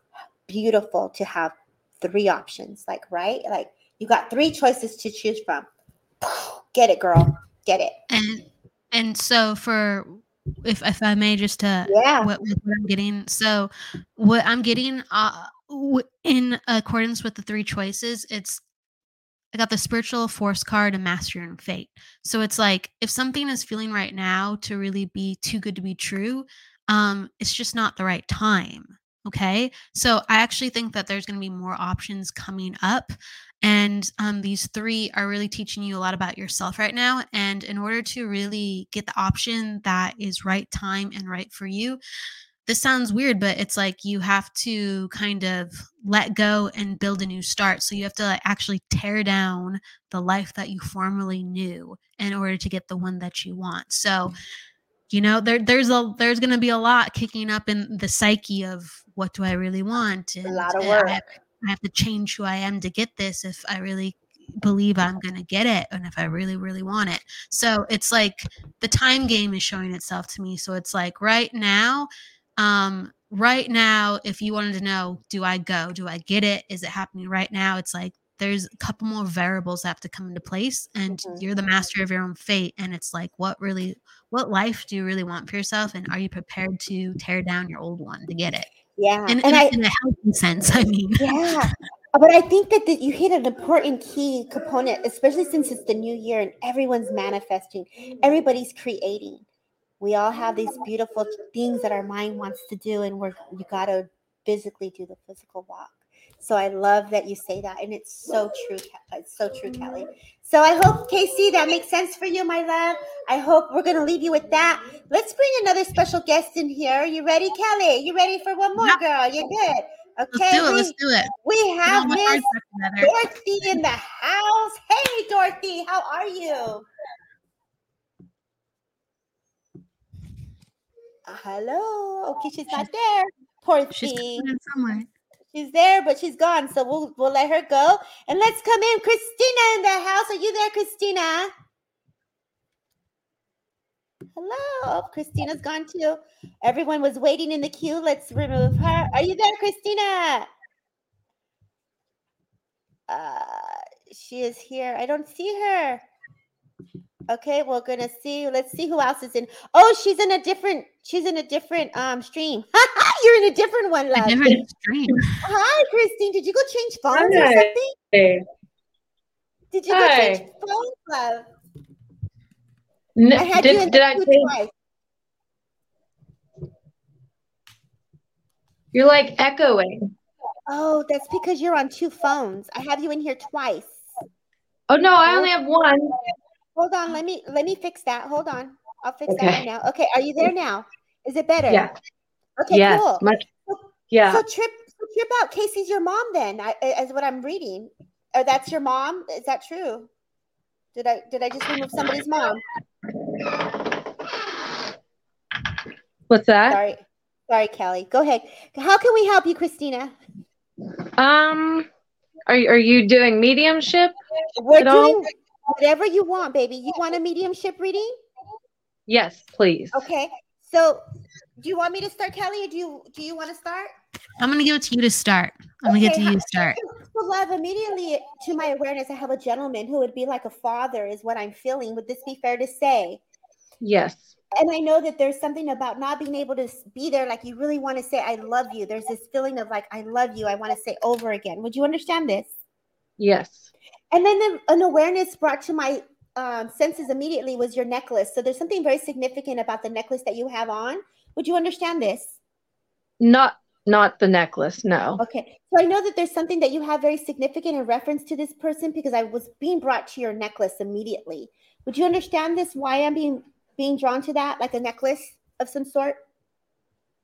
beautiful to have three options, like right? Like you got three choices to choose from. Get it, girl. Get it. And and so for if if I may just to yeah what, what I'm getting so what I'm getting uh in accordance with the three choices it's I got the spiritual force card and master own fate. So it's like if something is feeling right now to really be too good to be true, um, it's just not the right time. Okay. So I actually think that there's going to be more options coming up. And um, these three are really teaching you a lot about yourself right now. And in order to really get the option that is right time and right for you, this sounds weird, but it's like you have to kind of let go and build a new start. So you have to like actually tear down the life that you formerly knew in order to get the one that you want. So, you know, there there's a there's gonna be a lot kicking up in the psyche of what do I really want? And a lot of work. I have, I have to change who I am to get this if I really believe I'm going to get it and if I really, really want it. So it's like the time game is showing itself to me. So it's like right now, um, right now, if you wanted to know, do I go? Do I get it? Is it happening right now? It's like there's a couple more variables that have to come into place and mm-hmm. you're the master of your own fate and it's like what really what life do you really want for yourself and are you prepared to tear down your old one to get it? Yeah in, in, I, in a healthy sense i mean. Yeah but i think that the, you hit an important key component especially since it's the new year and everyone's manifesting everybody's creating. We all have these beautiful things that our mind wants to do and we're you got to physically do the physical walk so i love that you say that and it's so true uh, it's so true kelly so i hope casey that makes sense for you my love i hope we're going to leave you with that let's bring another special guest in here you ready kelly you ready for one more girl you're good Okay, let's do it. We, let's do it. We have Miss Dorothy in the house. Hey, Dorothy, how are you? Uh, hello. Oh, okay, she's not there. Poor she's thing. somewhere. She's there, but she's gone. So we'll we'll let her go. And let's come in. Christina in the house. Are you there, Christina? Hello. Oh, Christina's gone too. Everyone was waiting in the queue. Let's remove her. Are you there, Christina? Uh, she is here. I don't see her. Okay, we're gonna see. Let's see who else is in. Oh, she's in a different. She's in a different um stream. You're in a different one, love. A different stream. Hi, Christine. Did you go change phones Hi. or something? Hey. Did you Hi. go change phones, love? No, I had did, you in did I twice. You're like echoing. Oh, that's because you're on two phones. I have you in here twice. Oh no, I only oh. have one. hold on. Let me let me fix that. Hold on. I'll fix okay. that right now. Okay, are you there now? Is it better? Yeah. Okay, yes, cool. Much, yeah. So trip trip out. Casey's your mom then, I, as what I'm reading. Or that's your mom? Is that true? Did I did I just remove somebody's mom? What's that? Sorry. Sorry, Kelly. Go ahead. How can we help you, Christina? Um are are you doing mediumship? We're doing all? whatever you want, baby. You want a mediumship reading? Yes, please. Okay. So do you want me to start, Kelly, or do you do you want to start? I'm gonna give it to you to start. I'm gonna get to you to start. So, love, immediately to my awareness, I have a gentleman who would be like a father, is what I'm feeling. Would this be fair to say? Yes. And I know that there's something about not being able to be there, like you really want to say, I love you. There's this feeling of like, I love you. I want to say over again. Would you understand this? Yes. And then the, an awareness brought to my um, senses immediately was your necklace. So there's something very significant about the necklace that you have on. Would you understand this? Not not the necklace, no. Okay. So I know that there's something that you have very significant in reference to this person because I was being brought to your necklace immediately. Would you understand this? Why I'm being being drawn to that, like a necklace of some sort?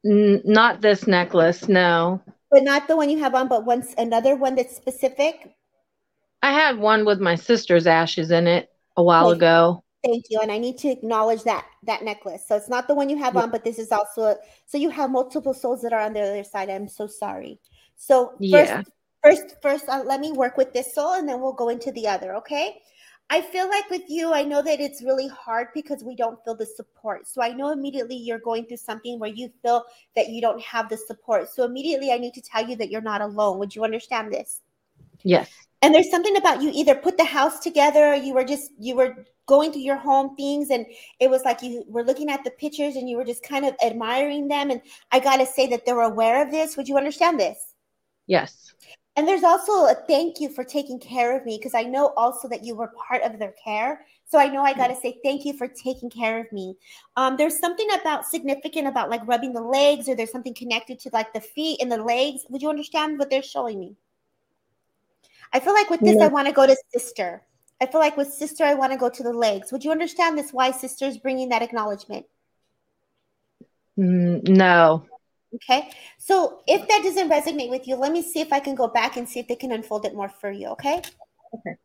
N- not this necklace, no. But not the one you have on, but once another one that's specific. I had one with my sister's ashes in it a while ago. Thank you. And I need to acknowledge that that necklace. So it's not the one you have yeah. on, but this is also a, so you have multiple souls that are on the other side. I'm so sorry. So first, yeah. first, first, uh, let me work with this soul, and then we'll go into the other. Okay. I feel like with you, I know that it's really hard because we don't feel the support. So I know immediately you're going through something where you feel that you don't have the support. So immediately I need to tell you that you're not alone. Would you understand this? Yes. And there's something about you either put the house together or you were just you were going through your home things and it was like you were looking at the pictures and you were just kind of admiring them. And i got to say that they're aware of this. Would you understand this? Yes. And there's also a thank you for taking care of me because i know also that you were part of their care. So i know i got to say thank you for taking care of me. Um, there's something about significant about like rubbing the legs or there's something connected to like the feet and the legs. Would you understand what they're showing me i feel like with this yeah. i want to go to sister I feel like with sister, I want to go to the legs. Would you understand this? Why sister is bringing that acknowledgement? Mm, no. Okay. So if that doesn't resonate with you, let me see if I can go back and see if they can unfold it more for you. Okay. Okay.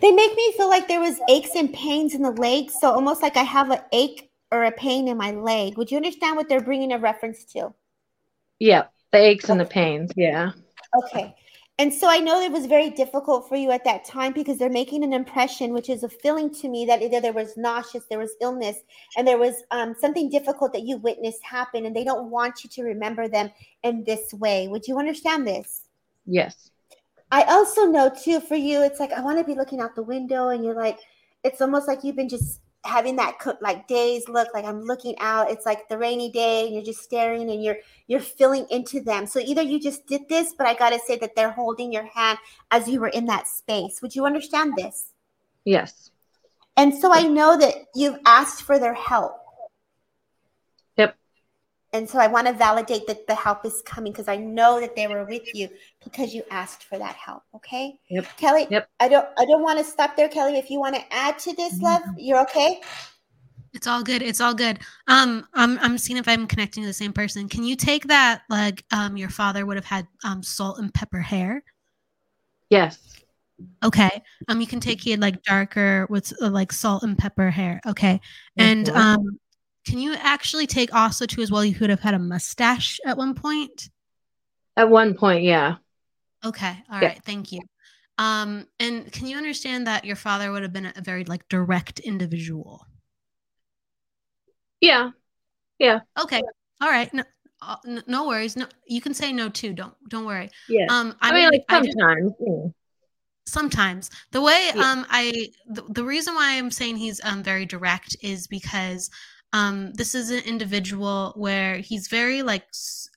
They make me feel like there was aches and pains in the legs. So almost like I have an ache or a pain in my leg. Would you understand what they're bringing a reference to? Yeah. The aches okay. and the pains. Yeah. Okay. And so I know it was very difficult for you at that time because they're making an impression, which is a feeling to me that either there was nauseous, there was illness, and there was um, something difficult that you witnessed happen, and they don't want you to remember them in this way. Would you understand this? Yes. I also know too for you, it's like I want to be looking out the window, and you're like, it's almost like you've been just having that cook like days look like i'm looking out it's like the rainy day and you're just staring and you're you're filling into them. So either you just did this but i gotta say that they're holding your hand as you were in that space. Would you understand this? Yes. And so i know that you've asked for their help and so I want to validate that the help is coming because I know that they were with you because you asked for that help. Okay. Yep. Kelly. Yep. I don't. I don't want to stop there, Kelly. If you want to add to this, love, mm-hmm. you're okay. It's all good. It's all good. Um, I'm I'm seeing if I'm connecting to the same person. Can you take that like um your father would have had um salt and pepper hair? Yes. Okay. Um, you can take he had like darker with uh, like salt and pepper hair. Okay. And mm-hmm. um, can you actually take also too as well? You could have had a mustache at one point. At one point, yeah. Okay. all yeah. right. Thank you. Um, and can you understand that your father would have been a very like direct individual? Yeah. Yeah. Okay. All right. No, uh, no worries. No, you can say no too. Don't don't worry. Yeah. Um, I, I mean, like sometimes. I just, sometimes the way yeah. um I the, the reason why I'm saying he's um very direct is because um, this is an individual where he's very like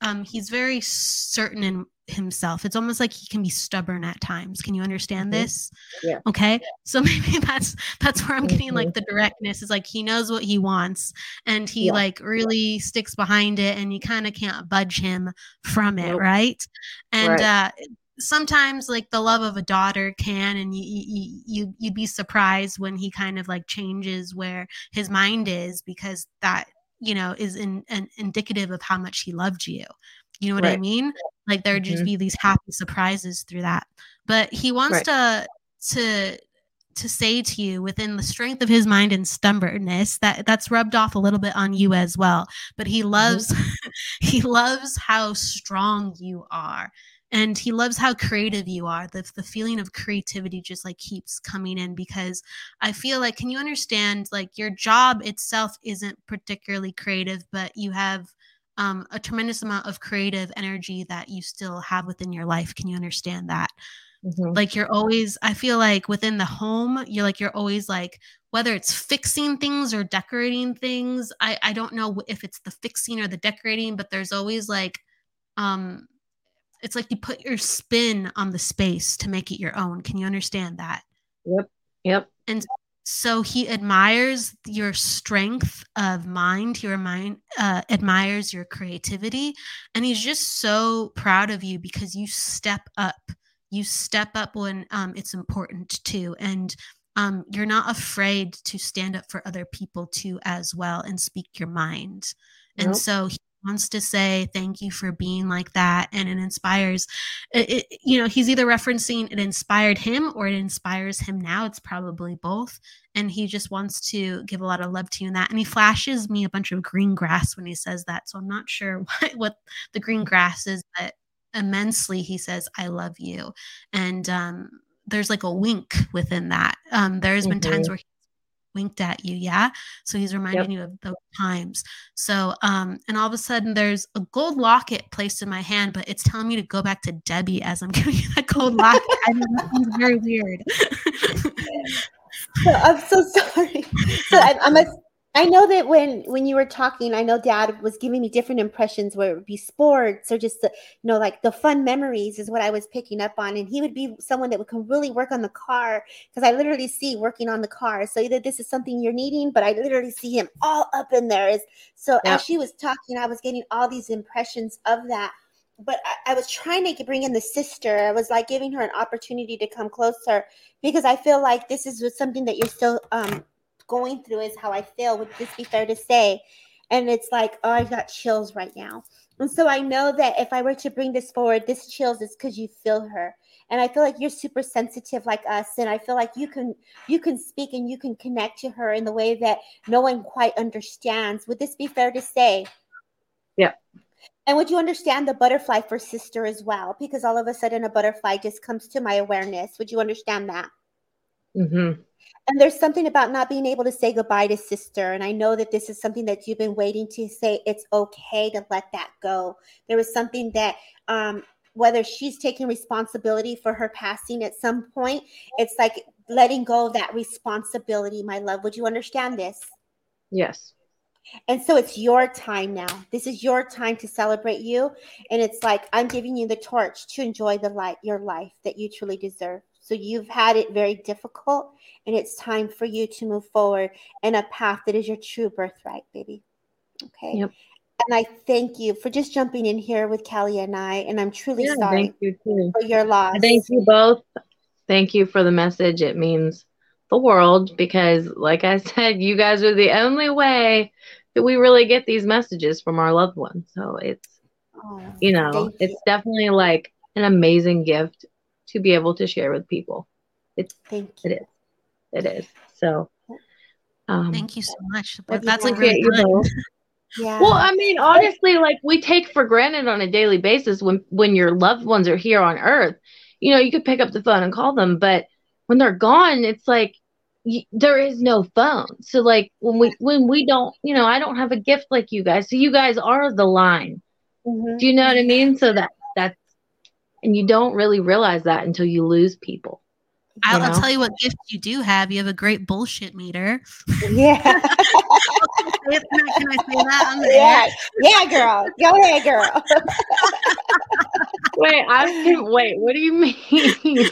um, he's very certain in himself it's almost like he can be stubborn at times can you understand mm-hmm. this yeah okay so maybe that's that's where i'm getting mm-hmm. like the directness is like he knows what he wants and he yeah. like really sticks behind it and you kind of can't budge him from it nope. right and right. uh sometimes like the love of a daughter can and you, you you you'd be surprised when he kind of like changes where his mind is because that you know is in, in indicative of how much he loved you you know what right. i mean like there'd mm-hmm. just be these happy surprises through that but he wants right. to to to say to you within the strength of his mind and stubbornness that that's rubbed off a little bit on you as well but he mm-hmm. loves mm-hmm. he loves how strong you are and he loves how creative you are. The, the feeling of creativity just like keeps coming in because i feel like can you understand like your job itself isn't particularly creative but you have um, a tremendous amount of creative energy that you still have within your life. Can you understand that? Mm-hmm. like you're always i feel like within the home you're like you're always like whether it's fixing things or decorating things i i don't know if it's the fixing or the decorating but there's always like um it's like you put your spin on the space to make it your own. Can you understand that? Yep. Yep. And so he admires your strength of mind. He remind, uh, admires your creativity, and he's just so proud of you because you step up. You step up when um, it's important to, and um, you're not afraid to stand up for other people too, as well, and speak your mind. And nope. so he wants to say thank you for being like that and it inspires it, it, you know he's either referencing it inspired him or it inspires him now it's probably both and he just wants to give a lot of love to you in that and he flashes me a bunch of green grass when he says that so i'm not sure what, what the green grass is but immensely he says i love you and um there's like a wink within that um there's mm-hmm. been times mm-hmm. where winked at you yeah? So he's reminding yep. you of those times. So um and all of a sudden there's a gold locket placed in my hand but it's telling me to go back to debbie as i'm giving you that gold locket. I know that sounds very weird. So i'm so sorry. So I, i'm a I know that when when you were talking, I know Dad was giving me different impressions, where it would be sports or just the, you know like the fun memories is what I was picking up on, and he would be someone that would can really work on the car because I literally see working on the car. So either this is something you're needing, but I literally see him all up in there. Is so yeah. as she was talking, I was getting all these impressions of that. But I, I was trying to bring in the sister. I was like giving her an opportunity to come closer because I feel like this is something that you're still um, going through is how I feel. Would this be fair to say? And it's like, oh, I've got chills right now. And so I know that if I were to bring this forward, this chills is because you feel her. And I feel like you're super sensitive like us. And I feel like you can you can speak and you can connect to her in the way that no one quite understands. Would this be fair to say? Yeah. And would you understand the butterfly for sister as well? Because all of a sudden a butterfly just comes to my awareness. Would you understand that? Mm-hmm. And there's something about not being able to say goodbye to sister. And I know that this is something that you've been waiting to say. It's okay to let that go. There was something that, um, whether she's taking responsibility for her passing at some point, it's like letting go of that responsibility, my love. Would you understand this? Yes. And so it's your time now. This is your time to celebrate you. And it's like I'm giving you the torch to enjoy the light, your life that you truly deserve. So you've had it very difficult, and it's time for you to move forward in a path that is your true birthright, baby. Okay. Yep. And I thank you for just jumping in here with Kelly and I. And I'm truly yeah, sorry you for your loss. Thank you both. Thank you for the message. It means the world because, like I said, you guys are the only way that we really get these messages from our loved ones. So it's, oh, you know, it's you. definitely like an amazing gift to be able to share with people. It's Thank you. it is. It is. So um, thank you so much. That's like great. Yeah. Well, I mean, honestly, like we take for granted on a daily basis when when your loved ones are here on earth, you know, you could pick up the phone and call them, but when they're gone, it's like y- there is no phone. So like when we when we don't, you know, I don't have a gift like you guys. So you guys are the line. Mm-hmm. Do you know what I mean? So that that's and you don't really realize that until you lose people. I'll, I'll, tell you what gift you do have. You have a great bullshit meter. Yeah. can, I say that? On the yeah. Yeah, girl. Go ahead, girl. wait, I'm wait. What do you mean? You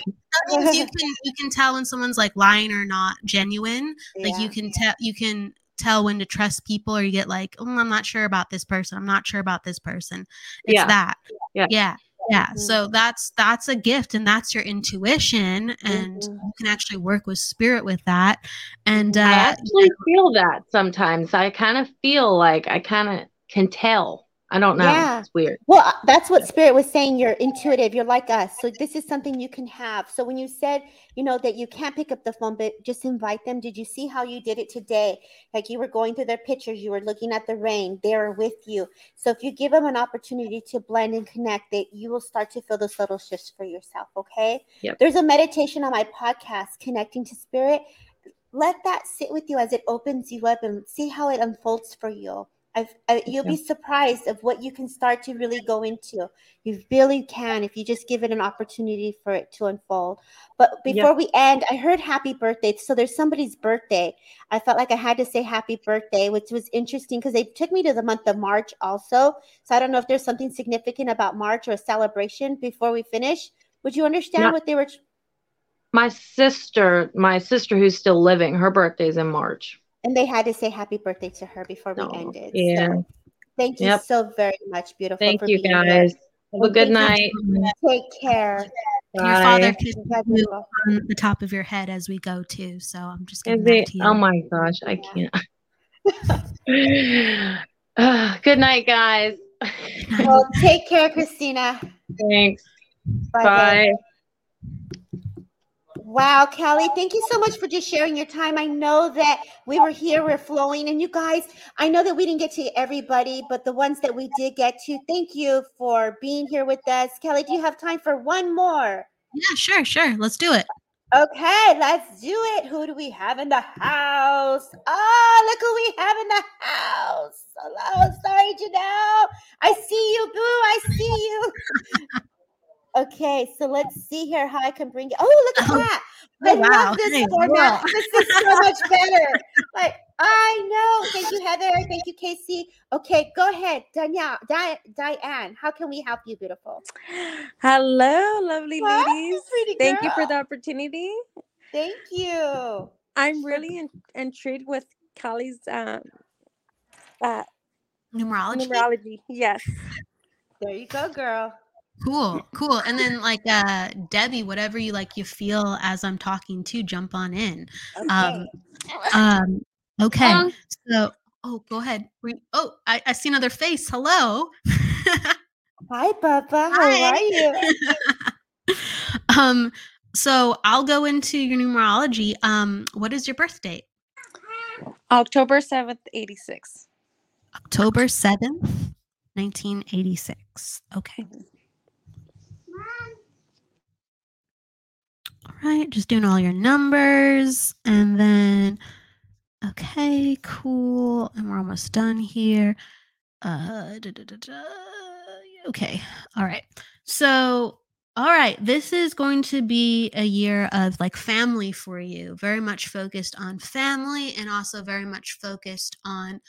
can you can tell when someone's like lying or not genuine. Yeah. Like you can tell you can tell when to trust people, or you get like, oh, I'm not sure about this person. I'm not sure about this person. It's yeah. that. Yeah. Yeah yeah mm-hmm. so that's that's a gift and that's your intuition and mm-hmm. you can actually work with spirit with that and uh, i actually feel that sometimes i kind of feel like i kind of can tell I don't know. Yeah. It's weird. Well, uh, that's what Spirit was saying. You're intuitive. You're like us. So this is something you can have. So when you said, you know, that you can't pick up the phone, but just invite them. Did you see how you did it today? Like you were going through their pictures, you were looking at the rain. They were with you. So if you give them an opportunity to blend and connect, that you will start to feel those little shifts for yourself. Okay. Yep. There's a meditation on my podcast, Connecting to Spirit. Let that sit with you as it opens you up and see how it unfolds for you I've, I, uh, you'll be surprised of what you can start to really go into. You really can if you just give it an opportunity for it to unfold. But before yep. we end, I heard happy birthday. So there's somebody's birthday. I felt like I had to say happy birthday, which was interesting because they took me to the month of March also. So I don't know if there's something significant about March or a celebration before we finish. Would you understand what they were? My sister, my sister who's still living, her birthday's in March and they had to say happy birthday to her before we oh, ended. Yeah. So thank you yep. so very much, beautiful. Thank you guys. Have a good night. Take care. Bye. Your father can on the top of your head as we go too. So I'm just going to. Oh my gosh, I can't. uh, good night, guys. Well, take care, Christina. Thanks. Bye. Bye. Wow, Kelly, thank you so much for just sharing your time. I know that we were here, we're flowing, and you guys, I know that we didn't get to everybody, but the ones that we did get to, thank you for being here with us. Kelly, do you have time for one more? Yeah, sure, sure. Let's do it. Okay, let's do it. Who do we have in the house? Oh, look who we have in the house. Hello, sorry, Janelle. I see you, boo. I see you. Okay, so let's see here how I can bring it. Oh, look at oh, that. I oh, wow. love this hey, format. This is so much better. Like, I know. Thank you, Heather. Thank you, Casey. Okay, go ahead. Danielle, Di- Diane, how can we help you, beautiful? Hello, lovely ladies. Thank you for the opportunity. Thank you. I'm really in- intrigued with Kelly's um, uh, numerology. Numerology, yes. There you go, girl. Cool, cool. And then like uh Debbie, whatever you like you feel as I'm talking to, jump on in. Okay. Um um okay. Um, so oh go ahead. Oh, I, I see another face. Hello. Hi, Papa. How Hi. are you? um, so I'll go into your numerology. Um, what is your birth date? October 7th, 86. October 7th, 1986. Okay. Mm-hmm. Right, just doing all your numbers. And then, okay, cool. And we're almost done here. Uh, da, da, da, okay, all right. So, all right, this is going to be a year of like family for you, very much focused on family and also very much focused on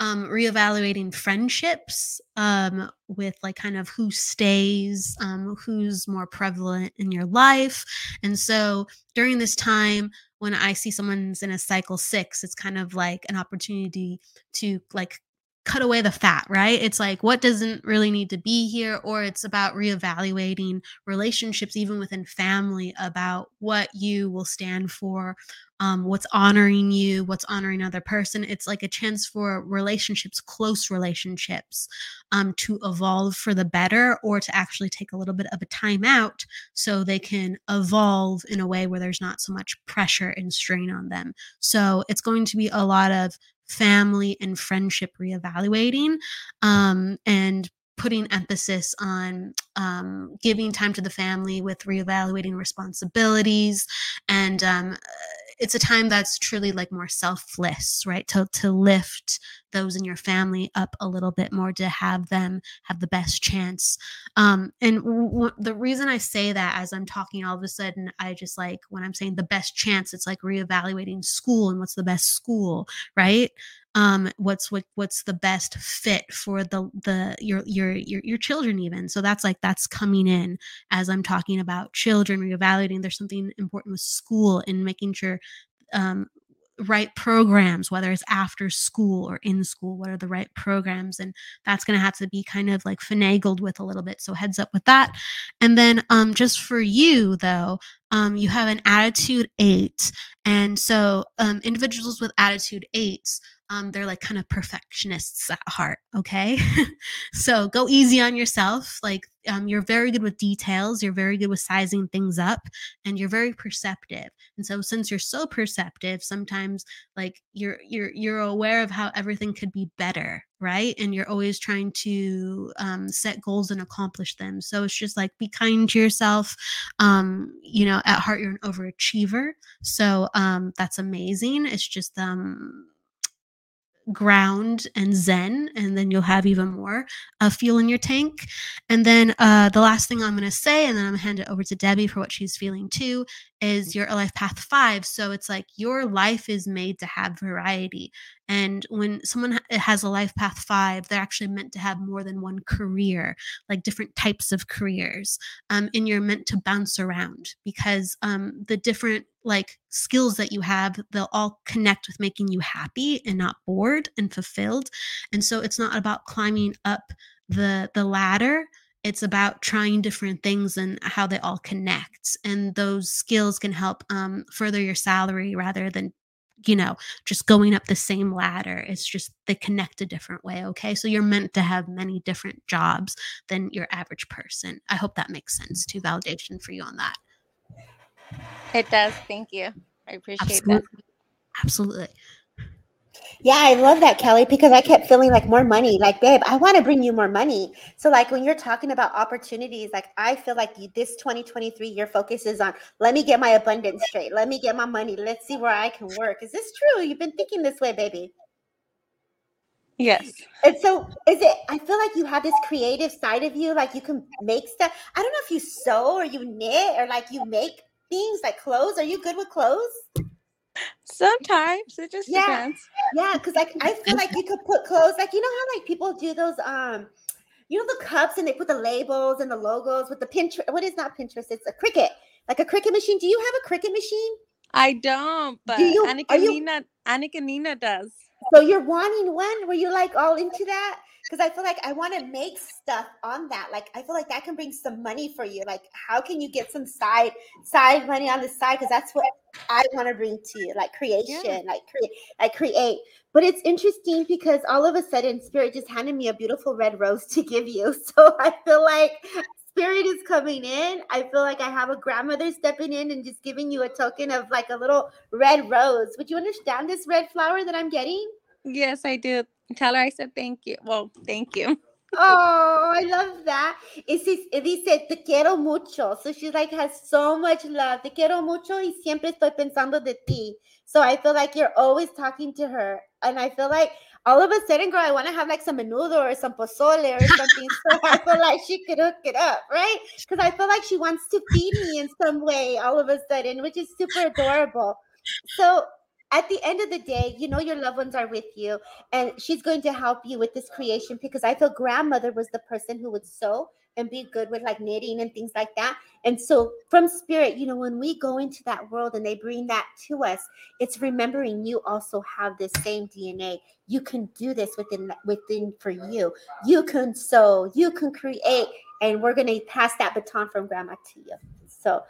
um, reevaluating friendships um, with like kind of who stays, um, who's more prevalent in your life. And so during this time, when I see someone's in a cycle six, it's kind of like an opportunity to like cut away the fat, right? It's like what doesn't really need to be here, or it's about reevaluating relationships, even within family, about what you will stand for, um, what's honoring you, what's honoring another person. It's like a chance for relationships, close relationships, um, to evolve for the better or to actually take a little bit of a time out so they can evolve in a way where there's not so much pressure and strain on them. So it's going to be a lot of family and friendship reevaluating um, and putting emphasis on um, giving time to the family with reevaluating responsibilities and um, it's a time that's truly like more selfless right? To to lift those in your family up a little bit more to have them have the best chance. Um and w- w- the reason i say that as i'm talking all of a sudden i just like when i'm saying the best chance it's like reevaluating school and what's the best school right? Um what's what what's the best fit for the the your your your, your children even. So that's like that's coming in as i'm talking about children reevaluating. There's something important with school and making sure um right programs whether it's after school or in school what are the right programs and that's going to have to be kind of like finagled with a little bit so heads up with that. And then um just for you though um you have an attitude 8 and so um individuals with attitude 8s um, they're like kind of perfectionists at heart okay? So go easy on yourself like um, you're very good with details you're very good with sizing things up and you're very perceptive. And so since you're so perceptive sometimes like you're you're you're aware of how everything could be better right? And you're always trying to um, set goals and accomplish them. So it's just like be kind to yourself um, you know at heart you're an overachiever. So um, that's amazing. It's just um ground and zen and then you'll have even more uh, fuel in your tank. And then uh, the last thing i'm going to say and then i'm going to hand it over to debbie for what she's feeling too is your life path five. So it's like your life is made to have variety and when someone has a life path five they're actually meant to have more than one career like different types of careers um, and you're meant to bounce around because um, the different like skills that you have they'll all connect with making you happy and not bored and fulfilled and so it's not about climbing up the the ladder it's about trying different things and how they all connect and those skills can help um, further your salary rather than you know just going up the same ladder it's just they connect a different way okay so you're meant to have many different jobs than your average person i hope that makes sense to validation for you on that it does. Thank you. I appreciate absolutely. that. Absolutely. Yeah, I love that, Kelly, because I kept feeling like more money. Like, babe, I want to bring you more money. So, like, when you're talking about opportunities, like, I feel like you, this 2023, your focus is on let me get my abundance straight. Let me get my money. Let's see where I can work. Is this true? You've been thinking this way, baby. Yes. And so, is it, I feel like you have this creative side of you, like, you can make stuff. I don't know if you sew or you knit or like you make things like clothes. Are you good with clothes? Sometimes it just yeah. depends. Yeah, because like I feel like you could put clothes like you know how like people do those um you know the cups and they put the labels and the logos with the Pinterest. What is not Pinterest? It's a Cricut, like a Cricut machine. Do you have a Cricut machine? I don't, but Do you- Annika you- Nina, Annika Nina does. So you're wanting one? Were you like all into that? Because I feel like I want to make stuff on that. Like I feel like that can bring some money for you. Like how can you get some side side money on the side? Because that's what I want to bring to you, like creation, like create, like create. But it's interesting because all of a sudden, Spirit just handed me a beautiful red rose to give you. So I feel like Spirit is coming in. I feel like I have a grandmother stepping in and just giving you a token of like a little red rose. Would you understand this red flower that I'm getting? Yes, I do. Tell her I said thank you. Well, thank you. Oh, I love that. It dice, te quiero mucho. So she's like, has so much love. Te quiero mucho y siempre estoy pensando de ti. So I feel like you're always talking to her. And I feel like all of a sudden, girl, I want to have like some menudo or some pozole or something. so I feel like she could hook it up, right? Because I feel like she wants to feed me in some way all of a sudden, which is super adorable. So at the end of the day, you know your loved ones are with you, and she's going to help you with this creation because I feel grandmother was the person who would sew and be good with like knitting and things like that. And so from spirit, you know, when we go into that world and they bring that to us, it's remembering you also have this same DNA. You can do this within within for you. You can sew, you can create, and we're gonna pass that baton from grandma to you. So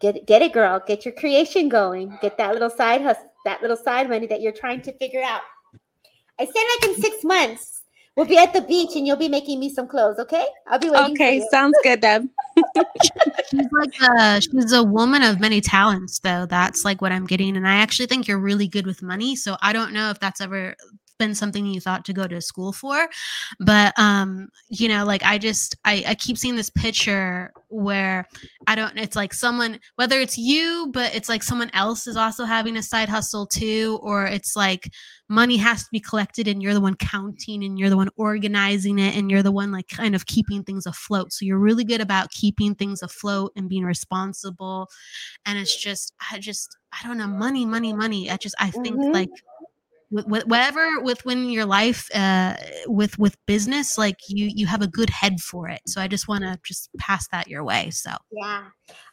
get it, get it, girl. Get your creation going. Get that little side hustle, that little side money that you're trying to figure out. I said like in six months, we'll be at the beach and you'll be making me some clothes. Okay, I'll be waiting. for Okay, you. sounds good, Deb. She's like a, she's a woman of many talents, though. That's like what I'm getting. And I actually think you're really good with money. So I don't know if that's ever been something you thought to go to school for. But um, you know, like I just I, I keep seeing this picture where I don't it's like someone whether it's you, but it's like someone else is also having a side hustle too, or it's like money has to be collected and you're the one counting and you're the one organizing it and you're the one like kind of keeping things afloat. So you're really good about keeping things afloat and being responsible. And it's just I just I don't know, money, money, money. I just I think Mhm. like with, with whatever with when your life uh with with business like you you have a good head for it. So i just want to just pass that your way so. Yeah.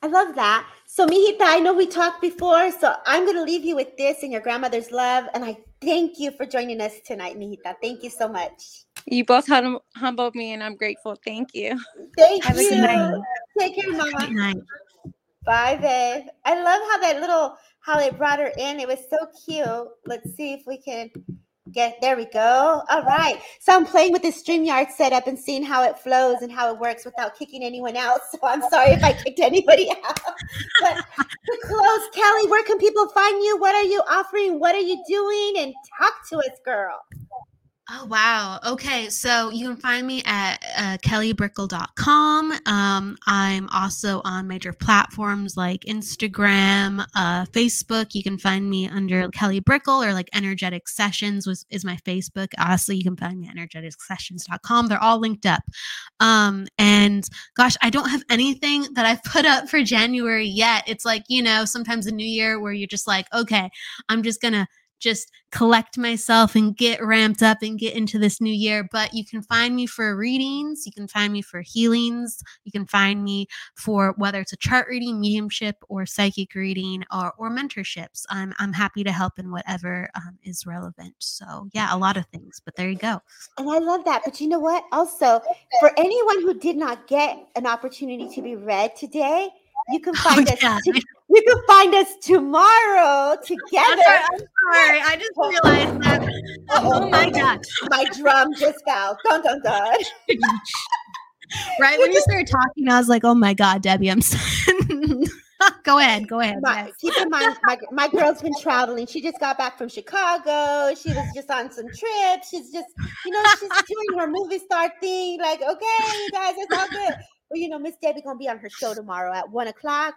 I love that. So mijita i know we talked before so i'm going to leave you with this and your grandmother's love and i thank you for joining us tonight mijita. Thank you so much. You both hum- humbled me and i'm grateful. Thank you. Thank have you. take care mama bye babe. I love how that little how they brought her in. It was so cute. Let's see if we can get there we go. All right. So I'm playing with this StreamYard setup and seeing how it flows and how it works without kicking anyone out. So I'm sorry if I kicked anybody out. But to close, Kelly, where can people find you? What are you offering? What are you doing? And talk to us, girl. Oh, wow. Okay. So you can find me at uh, kellybrickel.com. Um, I'm also on major platforms like Instagram, uh, Facebook. You can find me under Kelly Brickel or like Energetic Sessions was, is my Facebook. Honestly, you can find me at energeticsessions.com. They're all linked up. Um, and gosh, I don't have anything that I've put up for January yet. It's like, you know, sometimes a new year where you're just like, okay, I'm just going to just collect myself and get ramped up and get into this new year. But you can find me for readings, you can find me for healings, you can find me for whether it's a chart reading, mediumship, or psychic reading, or or mentorships. I'm I'm happy to help in whatever um, is relevant. So yeah, a lot of things. But there you go. And I love that. But you know what? Also, for anyone who did not get an opportunity to be read today, you can oh, find oh, us. You can find us tomorrow together. I'm sorry. I just oh. realized that. Oh, my god, my drum just fell. Dun dun dun. right when you started talking, I was like, "Oh my god, Debbie, I'm." Sorry. go ahead. Go ahead. My, yes. Keep in mind, my, my girl's been traveling. She just got back from Chicago. She was just on some trips. She's just, you know, she's doing her movie star thing. Like, okay, you guys, it's all good. But you know, Miss Debbie gonna be on her show tomorrow at one o'clock.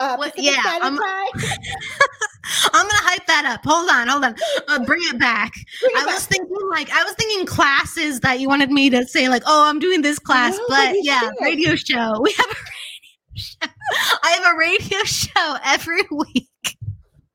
Uh, yeah, I'm, I'm, gonna hype that up. Hold on, hold on. Uh, bring it back. Bring it I back. was thinking like I was thinking classes that you wanted me to say like, oh, I'm doing this class, no, but yeah, should. radio show. We have a radio show. I have a radio show every week.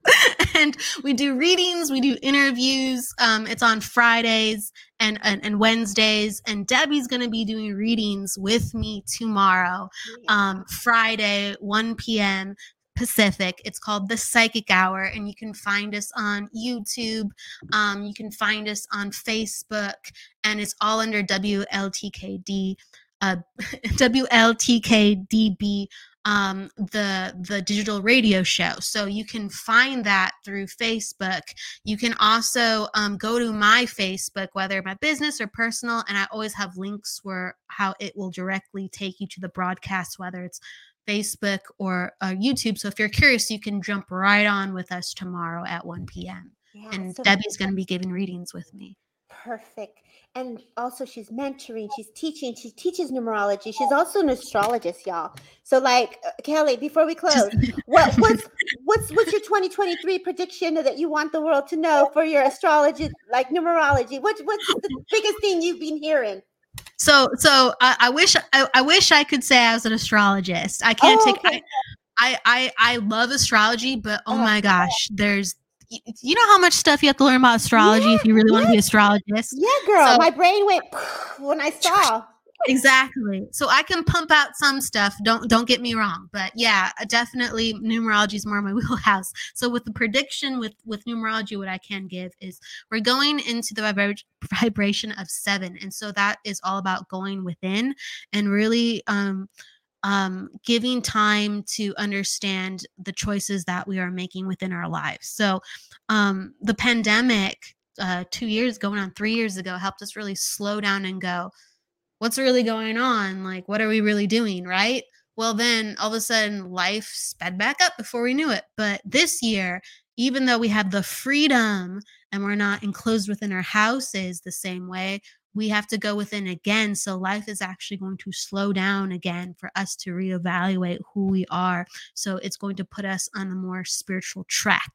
and we do readings, we do interviews. Um, it's on Fridays and, and, and Wednesdays. And Debbie's going to be doing readings with me tomorrow, um, Friday, 1 p.m. Pacific. It's called The Psychic Hour, and you can find us on YouTube. Um, you can find us on Facebook, and it's all under WLTKD, uh, WLTKDB um, the the digital radio show. So you can find that through Facebook. You can also um, go to my Facebook, whether my business or personal, and I always have links where how it will directly take you to the broadcast, whether it's Facebook or uh, YouTube. So if you're curious, you can jump right on with us tomorrow at 1 p.m. Yeah, and so Debbie's going to be giving readings with me. Perfect and also she's mentoring she's teaching she teaches numerology she's also an astrologist y'all. So like uh, kelly before we close what what's what's what's your 2023 prediction that you want the world to know for your astrology like numerology? What, what's the biggest thing you've been hearing? So so i, I wish I, I, wish i could say i was an astrologist. I can't oh, take okay. I, I i love astrology but oh, oh my gosh there's you know how much stuff you have to learn about astrology yeah, if you really want to be an astrologist. Yeah, girl. So, my brain went when I saw. Exactly. So I can pump out some stuff. Don't don't get me wrong, but yeah, definitely numerology is more my wheelhouse. So with the prediction with with numerology, what I can give is we're going into the vibra- vibration of seven, and so that is all about going within and really um um, giving time to understand the choices that we are making within our lives. So, um, the pandemic uh, two years, going on three years ago, helped us really slow down and go, what's really going on? Like, what are we really doing? Right. Well, then all of a sudden, life sped back up before we knew it. But this year, even though we have the freedom and we're not enclosed within our houses the same way, we have to go within again. So life is actually going to slow down again for us to reevaluate who we are. So it's going to put us on a more spiritual track.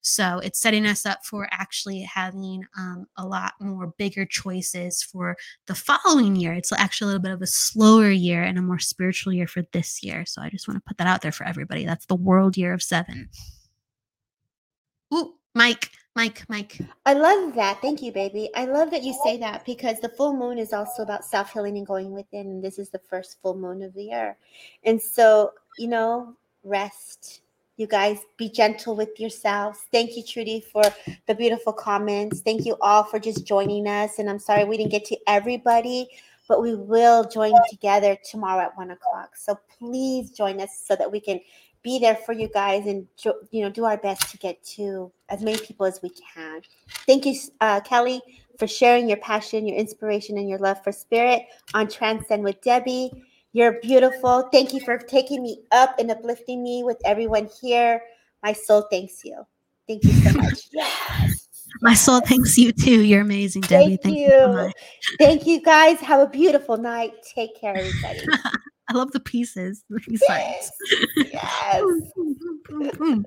So it's setting us up for actually having um, a lot more bigger choices for the following year. It's actually a little bit of a slower year and a more spiritual year for this year. So I just want to put that out there for everybody. That's the world year of seven. Ooh, Mike. Mike, Mike. I love that. Thank you, baby. I love that you say that because the full moon is also about self healing and going within. And this is the first full moon of the year. And so, you know, rest. You guys be gentle with yourselves. Thank you, Trudy, for the beautiful comments. Thank you all for just joining us. And I'm sorry we didn't get to everybody, but we will join together tomorrow at one o'clock. So please join us so that we can be there for you guys and you know do our best to get to as many people as we can. Thank you, uh, Kelly, for sharing your passion, your inspiration, and your love for spirit on Transcend with Debbie. You're beautiful. Thank you for taking me up and uplifting me with everyone here. My soul thanks you. Thank you so much. yes. My soul thanks you too. You're amazing, Debbie. Thank, Thank you. you so Thank you, guys. Have a beautiful night. Take care, everybody. I love the pieces, the yes. Yes.